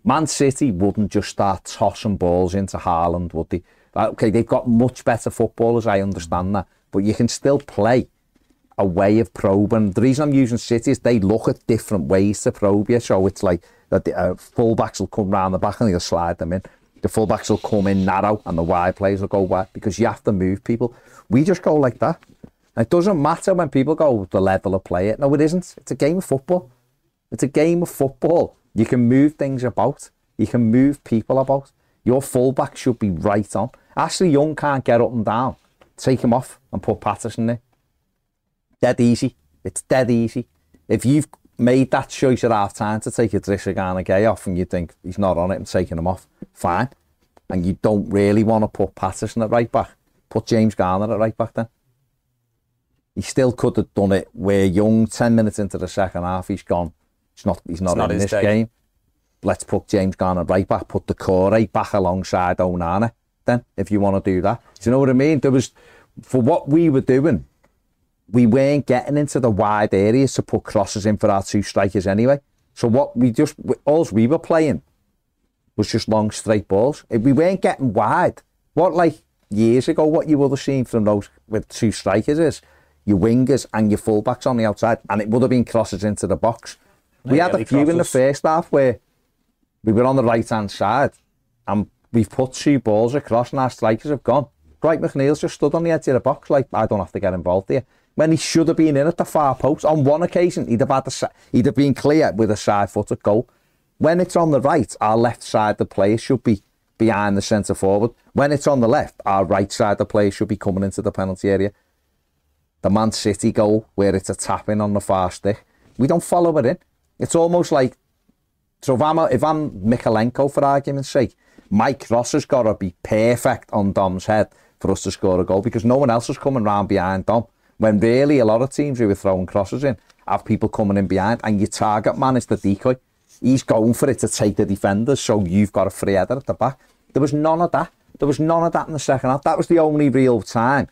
Man City wouldn't just start tossing balls into Haaland, would they? Okay, they've got much better footballers, I understand that, but you can still play a way of probing. The reason I'm using City is they look at different ways to probe you, so it's like that the uh, fullbacks will come round the back and they'll slide them in. The fullbacks will come in narrow and the wide players will go wide because you have to move people. We just go like that. And it doesn't matter when people go the level of play it. No, it isn't. It's a game of football. It's a game of football. You can move things about. You can move people about. Your fullback should be right on. Ashley Young can't get up and down. Take him off and put Patterson there. Dead easy. It's dead easy. If you've made that choice at half time to take Idrissa Gana Gueye off and you think he's not on it and taking him off, fine. And you don't really want to put Patterson at right back, put James Garner at right back then. He still could have done it where Young, 10 minutes into the second half, he's gone. He's not, he's not not in his this day. game. Let's put James Garner right back, put Doucouré right back alongside Onana then, if you want to do that. Do you know what I mean? There was, for what we were doing, we weren't getting into the wide areas to put crosses in for our two strikers anyway. So what we just, all we were playing was just long straight balls. If we weren't getting wide, what like years ago, what you would have seen from those with two strikers is your wingers and your fullbacks on the outside, and it would have been crosses into the box. We had a few in the crosses. first half where we were on the right hand side and we've put two balls across and our strikers have gone. Dwight McNeil's just stood on the edge of the box like, I don't have to get involved here. When he should have been in at the far post. On one occasion, he'd have, had the, he'd have been clear with a side-footed goal. When it's on the right, our left side the player should be behind the centre forward. When it's on the left, our right side the player should be coming into the penalty area. The Man City goal, where it's a tap in on the far stick, we don't follow it in. It's almost like so if I'm if I'm Mykolenko for argument's sake, my cross has got to be perfect on Dom's head for us to score a goal because no one else is coming round behind Dom. When really a lot of teams who are throwing crosses in have people coming in behind, and your target man is the decoy. He's going for it to take the defenders, so you've got a free header at the back. There was none of that. There was none of that in the second half. That was the only real time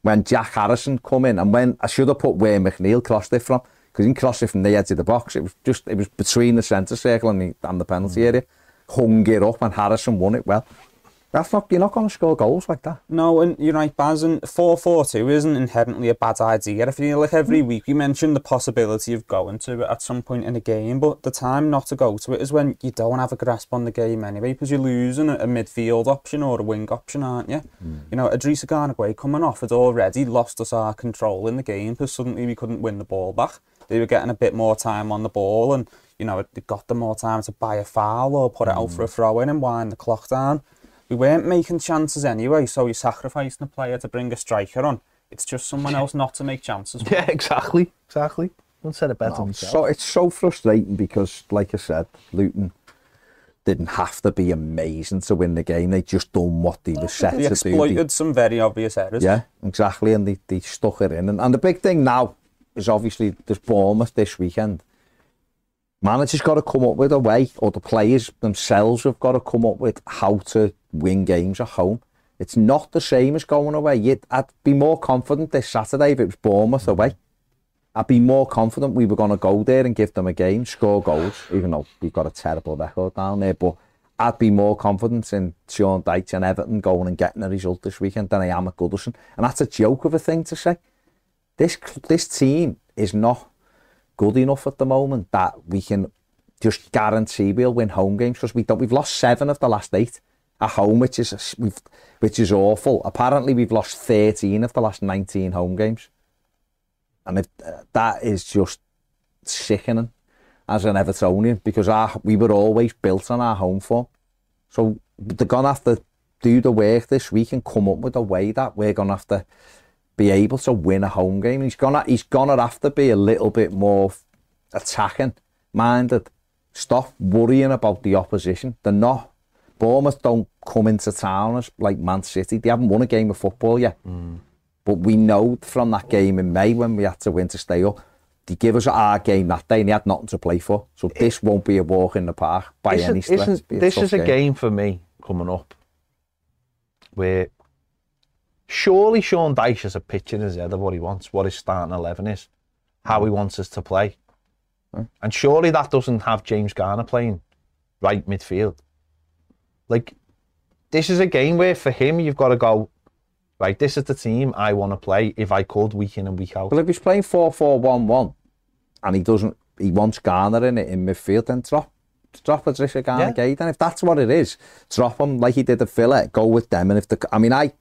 when Jack Harrison come in, and when I should have put where McNeil crossed it from because he didn't it from the edge of the box. It was just it was between the centre circle and the, and the penalty area. Hung it up, and Harrison won it well. That's not you're not going to score goals like that. No, and you're right, Baz, and 4-4-2 isn't inherently a bad idea. If you like every week we mention the possibility of going to it at some point in a game, but the time not to go to it is when you don't have a grasp on the game anyway, because you're losing a, midfield option or a wing option, aren't you? Hmm. You know, Idrissa Gana Gueye coming off had already lost us our control in the game because suddenly we couldn't win the ball back. They were getting a bit more time on the ball and, you know, it got them more time to buy a foul or put it out for a mm. throw in and wind the clock down. We weren't making chances anyway, so you're sacrificing a player to bring a striker on. It's just someone else not to make chances. for. Yeah, exactly, exactly. Couldn't said it better No, myself. so it's so frustrating because, like I said, Luton didn't have to be amazing to win the game. They just done what they were set They to do. exploited They- some very obvious errors. yeah, exactly, and they, they stuck it in. And, and the big thing now is obviously there's Bournemouth this weekend. Manager's got to come up with a way, or the players themselves have got to come up with how to win games at home. It's not the same as going away. You'd, I'd be more confident this Saturday if it was Bournemouth away. I'd be more confident we were going to go there and give them a game, score goals, even though we've got a terrible record down there. But I'd be more confident in Sean Dyche and Everton going and getting a result this weekend than I am at Goodison. And that's a joke of a thing to say. This this team is not good enough at the moment that we can just guarantee we'll win home games because we don't. We've lost seven of the last eight at home, which is we've which is awful. Apparently, we've lost thirteen of the last nineteen home games, and if, uh, that is just sickening as an Evertonian because our, we were always built on our home form. So they're gonna have to do the work this week and come up with a way that we're gonna have to be able to win a home game. He's gonna he's gonna have to be a little bit more attacking minded. Stop worrying about the opposition. They're not. Bournemouth don't come into town as like Man City. They haven't won a game of football yet. Mm. But we know from that game in May when we had to win to stay up, they give us our game that day and they had nothing to play for. So this won't be a walk in the park by any stretch. isn't- It'll be this is a game for me coming up where surely Sean Dyche has a picture in his head of what he wants, what his starting 11 is, how he wants us to play. Hmm. And surely that doesn't have James Garner playing right midfield. Like, this is a game where for him, you've got to go, right, this is the team I want to play if I could week in and week out. Well, if he's playing 4 4 1 1 and he doesn't, he wants Garner in it in midfield, then drop, drop Patricia Garner Yeah. Gay. Then if that's what it is, drop him like he did at Villa, go with them. And if the, I mean, I,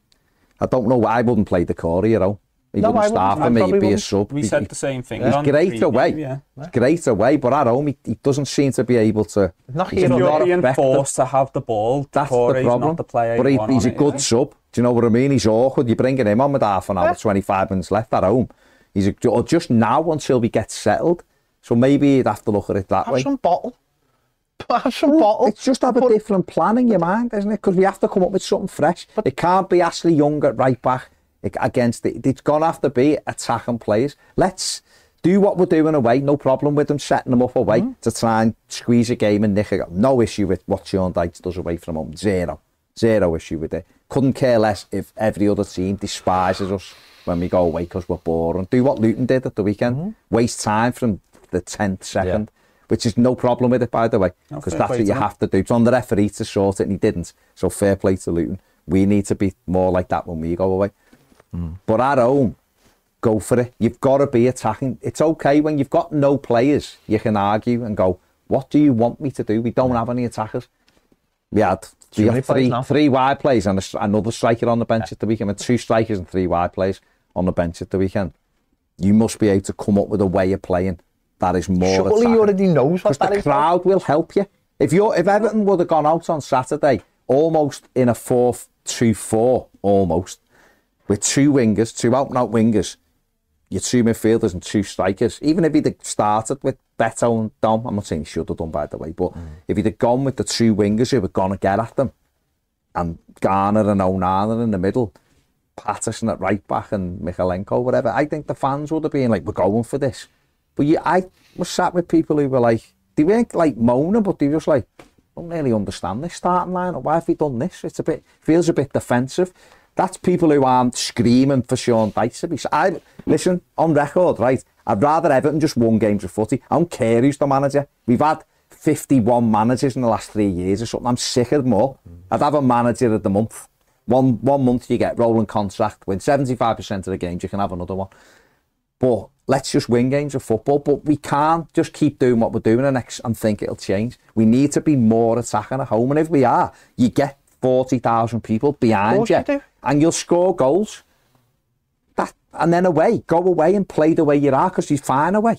I don't know, I wouldn't play Doucouré, you know. He No, wouldn't I start wouldn't. for me, he'd be a wouldn't. sub. We He- said the same thing. He's on the great preview, away. Yeah. Great away, but at home, he, he doesn't seem to be able to. Not he's here you're not being forced to have the ball, That's Tore's the problem. not the player but he, want he's a it, good yeah. sub. Do you know what I mean? He's awkward. You're bringing him on with half an hour, Yeah. 25 minutes left at home. He's a, or just now until we get settled. So maybe you'd have to look at it that Have way. some bottle. Bottle. It's just have a different plan in your mind, isn't it? Because we have to come up with something fresh. it can't be Ashley Young at right back against it. It's going to have to be attacking players. Let's do what we're doing away. No problem with them setting them up away Mm-hmm. to try and squeeze a game and nick it. No issue with what Sean Dykes does away from home. Zero. Zero issue with it. Couldn't care less if every other team despises us when we go away because we're boring. Do what Luton did at the weekend. Mm-hmm. Waste time from the 10th second. Which is no problem with it, by the way, because fair that's what you have to do. It's on the referee to sort it, and he didn't. So fair play to Luton. We need to be more like that when we go away. Hmm. But at home, go for it. You've got to be attacking. It's okay when you've got no players. You can argue and go, "What do you want me to do? We don't have any attackers." We had we many got players three three wide players and a, another striker on the bench at the weekend. We had two strikers and three wide players on the bench at the weekend. You must be able to come up with a way of playing that is more Surely attacking. he already knows what Because that the is. crowd will help you. If you're if Everton would have gone out on Saturday almost in a 4-2-4 almost with two wingers, two out and out wingers, your two midfielders and two strikers. Even if he'd have started with Beto and Dom, I'm not saying he should have done by the way, but mm. if he'd have gone with the two wingers who were gonna get at them, and Garner and Onana in the middle, Patterson at right back and Mykolenko, whatever. I think the fans would have been like, we're going for this. But you, I was sat with people who were like, they weren't like moaning, but they were just like, I don't really understand this starting line. Why have we done this? It's a bit, feels a bit defensive. That's people who aren't screaming for Sean Dyche to be. I, listen, on record, right? I'd rather Everton just won games of footy. I don't care who's the manager. We've had 51 managers in the last three years or something. I'm sick of them all. I'd have a manager of the month. One, one month you get rolling contract, win 75% of the games, you can have another one. But let's just win games of football. But we can't just keep doing what we're doing and, ex- and think it'll change. We need to be more attacking at home. And if we are, you get 40,000 people behind you, you and you'll score goals. That And then away, go away and play the way you are because you're fine away.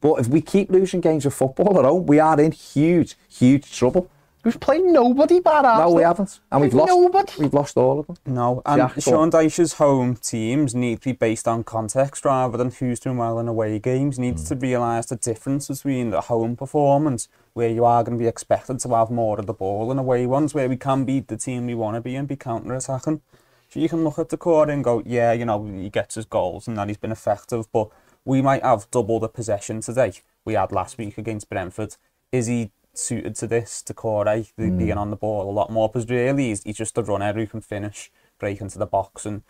But if we keep losing games of football at home, we are in huge, huge trouble. We've played nobody bad No, we haven't. And we've Like lost. nobody. We've lost all of them. No, and Jack, Sean Dyche's home teams need to be based on context rather than who's doing well in away games. Needs to hmm. realise the difference between the home performance, where you are going to be expected to have more of the ball, and away ones where we can beat the team we want to be and be counter attacking. So you can look at Doucouré and go, yeah, you know, he gets his goals and that he's been effective, but we might have double the possession today we had last week against Brentford. Is he suited to this, to Corey, the Hmm. being on the ball a lot more? Because really, he's, he's just a runner who can finish, break into the box and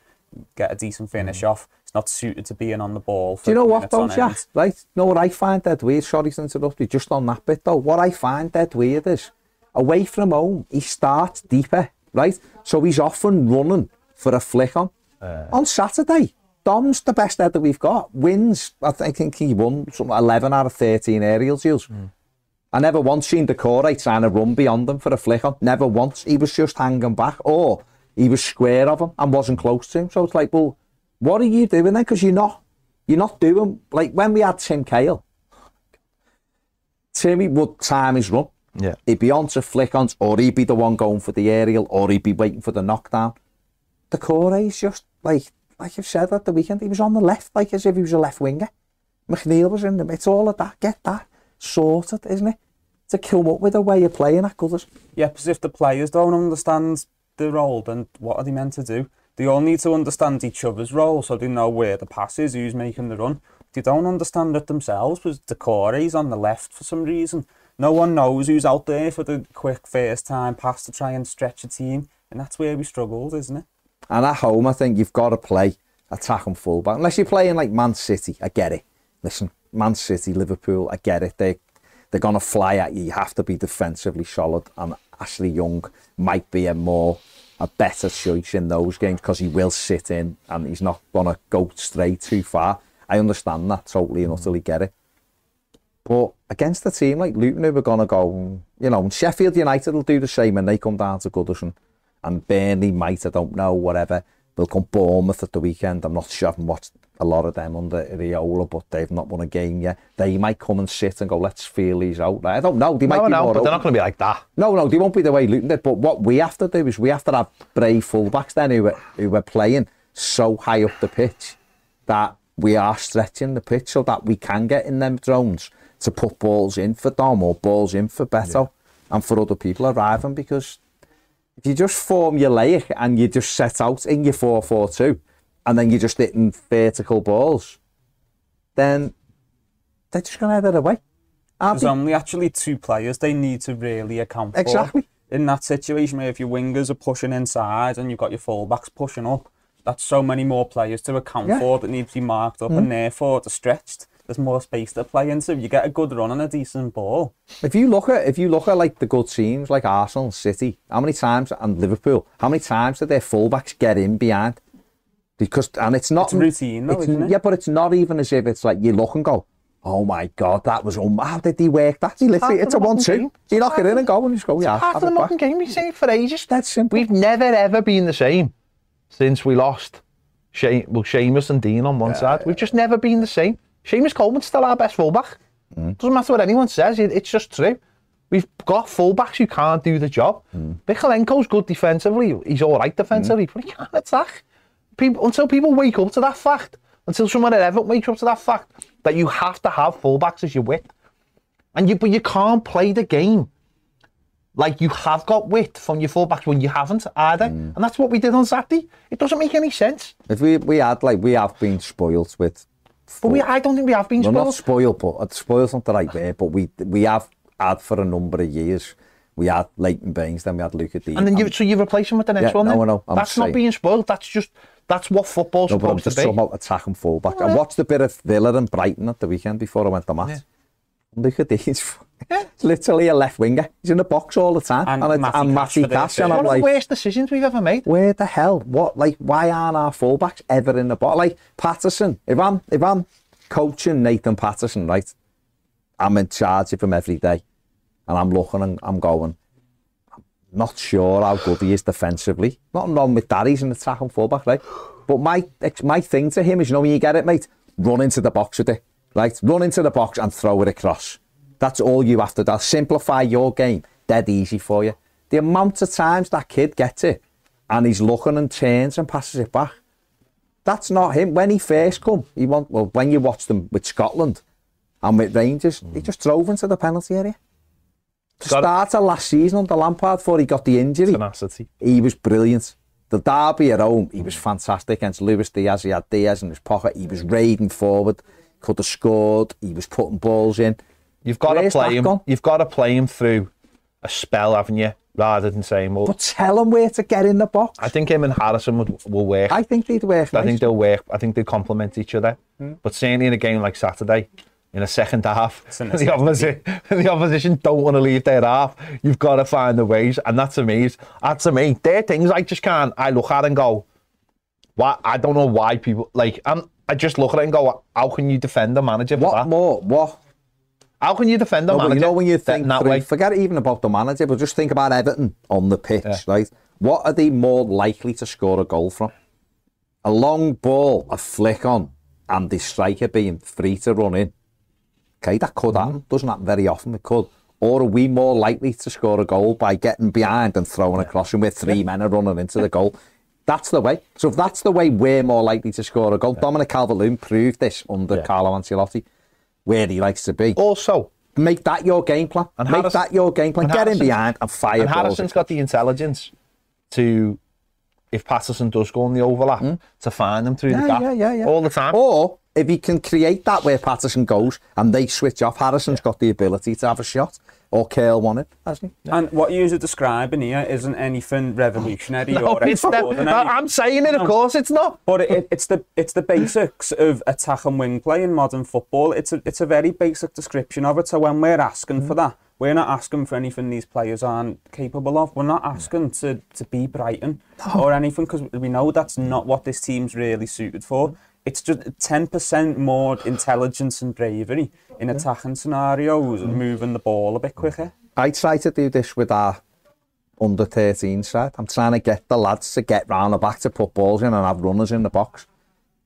get a decent finish off. He's not suited to being on the ball. For Hmm. Do you know what minutes though, on Jack? end. Right? You know what I find dead weird? Sorry to interrupt you, just on that bit though. What I find dead weird is, away from home, he starts deeper, right? So he's often running for a flick on. on Saturday, Dom's the best header we've got. Wins, I thi- I think he won some 11 out of 13 aerial duels. I never once seen Doucouré trying to run beyond them for a flick on. Never once. He was just hanging back or he was square of him and wasn't close to him. So it's like, well, what are you doing then? Because you're not, you're not doing, like when we had Tim Cahill, Timmy would time his run. Yeah. He'd be on to flick ons or he'd be the one going for the aerial or he'd be waiting for the knockdown. Doucouré is just like, like you've said at the weekend, he was on the left like as if he was a left winger. McNeil was in the It's all of that. Get that sorted, isn't it? To come up with a way of playing at Gullers. Yeah, because if the players don't understand the role, then what are they meant to do? They all need to understand each other's role so they know where the pass is, who's making the run. They don't understand it themselves because Doucouré's on the left for some reason. No one knows who's out there for the quick first time pass to try and stretch a team. And that's where we struggled, isn't it? And at home, I think you've got to play attack and fullback. Unless you're playing like Man City, I get it. Listen, Man City, Liverpool, I get it. They, they're going to fly at you. You have to be defensively solid. And Ashley Young might be a more, a better choice in those games because he will sit in and he's not going to go straight too far. I understand that totally and mm. utterly get it. But against a team like Luton, who are going to go, you know, and Sheffield United will do the same and they come down to Goodison. And Burnley might, I don't know, whatever. They'll come Bournemouth at the weekend. I'm not sure. I haven't watched a lot of them under Iraola, but they've not won a game yet. They might come and sit and go, let's feel these out. There. I don't know. They might No, be no, more but they're not going to be like that. No, no, they won't be the way Luton did. But what we have to do is we have to have brave fullbacks then who are, who are playing so high up the pitch that we are stretching the pitch so that we can get in them drones to put balls in for Dom or balls in for Beto and for other people arriving because if you just formulaic and you just set out in your 4-4-2 and then you're just hitting vertical balls, then they're just going to head it away. There's they? only actually two players they need to really account for. Exactly. In that situation where if your wingers are pushing inside and you've got your fullbacks pushing up, that's so many more players to account Yeah. for that need to be marked up Mm. and therefore they're stretched. There's more space to play into. You get a good run and a decent ball. If you look at if you look at like the good teams like Arsenal, City, how many times and Liverpool, how many times did their fullbacks get in behind? Because and it's not It's routine though, it's- isn't it? Yeah, but it's not even as if it's like you look and go, oh my god, that was um, how did he work that? He literally, Half it's a one-two. game. You knock it in and go and you just go, yeah, Part of the modern game we've seen for ages. That's simple. We've never ever been the same since we lost Shea, well, Seamus and Dean on one side. We've just never been the same. Seamus Coleman's still our best fullback. Mm. Doesn't matter what anyone says, it, it's just true. We've got fullbacks who can't do the job. Mm. Mykolenko's good defensively. He's all right defensively, but he can't attack. People, until people wake up to that fact, until someone at Everton wakes up to that fact, that you have to have fullbacks as your width. And you, but you can't play the game like you have got width from your fullbacks when you haven't either. Mm. And that's what we did on Saturday. It doesn't make any sense. If we we had like we have been spoilt with But we, I don't think we have been spoiled. We're not spoiled, but uh, spoiled's not the right way, but we, we have had for a number of years. We had Leighton Baines, then we had Luca Dean. And then you, so you replace him with the next yeah, one? No, then? no, I'm That's saying. not being spoiled, that's just, that's what football's no, supposed to be. No, but I'm just talking about attack and fullback. Yeah. I watched a bit of Villa and Brighton at the weekend before I went to match. Yeah. Look at these. It's literally a left winger. He's in the box all the time. And it's- Matty and Cash Matty the Cash. And I'm one of like, the worst decisions we've ever made. where the hell? What? Like, why aren't our fullbacks ever in the box? Like, Patterson. If I'm, if I'm coaching Nathan Patterson, right, I'm in charge of him every day. And I'm looking and I'm going, I'm not sure how good he is defensively. Nothing wrong with that. He's an attacking fullback, right? But my my thing to him is, you know, when you get it, mate, run into the box with it, right? Run into the box and throw it across. That's all you have to do. Simplify your game. dead easy for you. The amount of times that kid gets it and he's looking and turns and passes it back. That's not him. When he first come, he want well when you watch them with Scotland and with Rangers, he just drove into the penalty area. To Got it. start of last season under Lampard before he got the injury, Tenacity. he was brilliant. The derby at home, he was fantastic against Luis Diaz. He had Diaz in his pocket. He was raiding forward, could have scored. He was putting balls in. You've got to play him. gone? You've got to play him through a spell, haven't you? Rather than saying, well, But tell him where to get in the box. I think him and Harrison would, will work. I think they'd work. I nice. think they'll work. I think they complement each other. But certainly in a game like Saturday, in a second half, the opposition, the opposition don't want to leave their half. You've got to find the ways, and that's to me. is- That's to me. They're things I just can't. I look at and go, why? I don't know why people like. I'm. I just look at it and go, how can you defend the manager for What that? more? What? How can you defend the No, manager? you know when you think that through, way? forget even about the manager, but just think about Everton on the pitch, Yeah. right? What are they more likely to score a goal from? A long ball, a flick on, and the striker being free to run in. Okay, that could mm-hmm. happen. Doesn't happen very often. It could. Or are we more likely to score a goal by getting behind and throwing across and with three men are running into the goal? That's the way. So if that's the way we're more likely to score a goal, Dominic Calvert-Lewin proved this under Yeah. Carlo Ancelotti, where he likes to be. Also, Make that your game plan. And Make Harrison- that your game plan. Get in behind and fire and. Harrison's got the intelligence to, if Patterson does go on the overlap, hmm? to find them through the yeah, gap yeah, yeah, yeah. all the time. Or if he can create that where Patterson goes and they switch off, Harrison's got the ability to have a shot. Or Kale won it, hasn't he? And what you're describing here isn't anything revolutionary No, or not. extraordinary. I'm saying it, of course, it's not. But it, it's the it's the basics of attack and wing play in modern football. It's a it's a very basic description of it. So when we're asking for mm-hmm. that, we're not asking for anything these players aren't capable of. We're not asking to, to be Brighton or anything because we know that's not what this team's really suited for. Mm-hmm. it's just 10% more intelligence and bravery in attacking scenarios and mm. moving the ball a bit quicker. I try to do this with our under 13 side. I'm trying to get the lads to get round the back to put balls in and have runners in the box.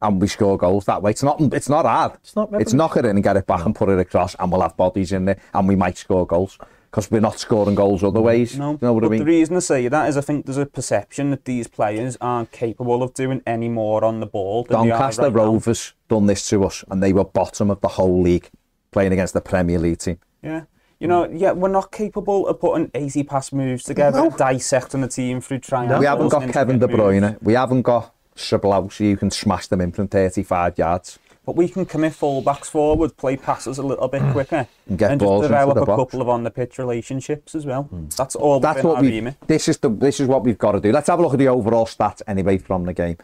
And we score goals that way. It's not it's not hard. It's not it's knock it in and get it back and put it across and we'll have bodies in there and we might score goals. Because we're not scoring goals other ways. No, You know what I but mean? the reason I say that is I think there's a perception that these players aren't capable of doing any more on the ball than they are Doncaster right now. Rovers done this to us and they were bottom of the whole league playing against the Premier League team. Yeah. You know, yeah, we're not capable of putting 80 pass moves together, dissecting the team through triangles. we haven't got Kevin De Bruyne. moves. We haven't got Shablowski who can smash them in from 35 yards. But we can commit fullbacks forward, play passes a little bit quicker, And get and just develop a box. couple of on the pitch relationships as well. That's all That's what we. This is the. This is what we've got to do. Let's have a look at the overall stats anyway from the game.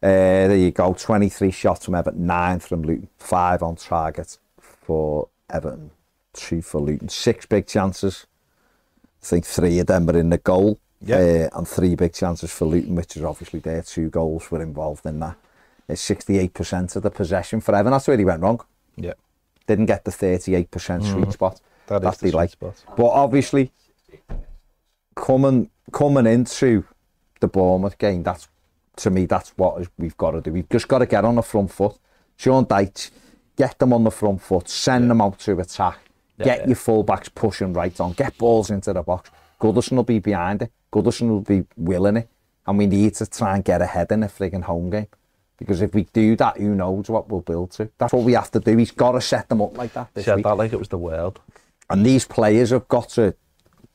Uh, there you go. Twenty-three shots from Everton, nine from Luton, five on target for Everton, two for Luton, six big chances. I think three of them were in the goal, Yeah. uh, and three big chances for Luton, which is obviously their two goals were involved in that. It's sixty-eight percent of the possession for Everton. That's where he went wrong. Yeah. Didn't get the thirty-eight percent sweet mm. spot. That is That's the sweet like. spot. But obviously, coming coming into the Bournemouth game, that's to me that's what we've got to do. We've just got to get on the front foot. Sean Dyche, get them on the front foot, send them out to attack, get yeah. your fullbacks pushing right on, get balls into the box. Goodison will be behind it. Goodison will be willing it, and we need to try and get ahead in a frigging home game. Because if we do that, who knows what we'll build to? That's what we have to do. He's got to set them up like that this Said week. that like it was the world. And these players have got to,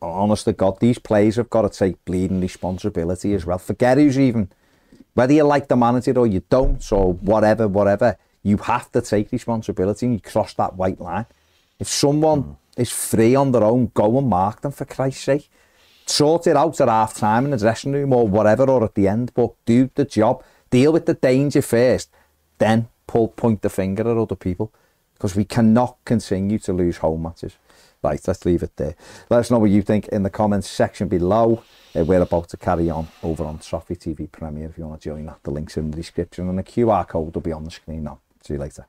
honest to God, these players have got to take bleeding responsibility as well. Forget who's even, whether you like the manager or you don't, or whatever, whatever, you have to take responsibility and you cross that white line. If someone is free on their own, go and mark them for Christ's sake. Sort it out at half time in the dressing room or whatever, or at the end, but do the job. Deal with the danger first, then pull point the finger at other people because we cannot continue to lose home matches. Right, let's leave it there. Let us know what you think in the comments section below. Uh, we're about to carry on over on Trophy TV Premier if you want to join that. The links in the description and the QR code will be on the screen now. See you later.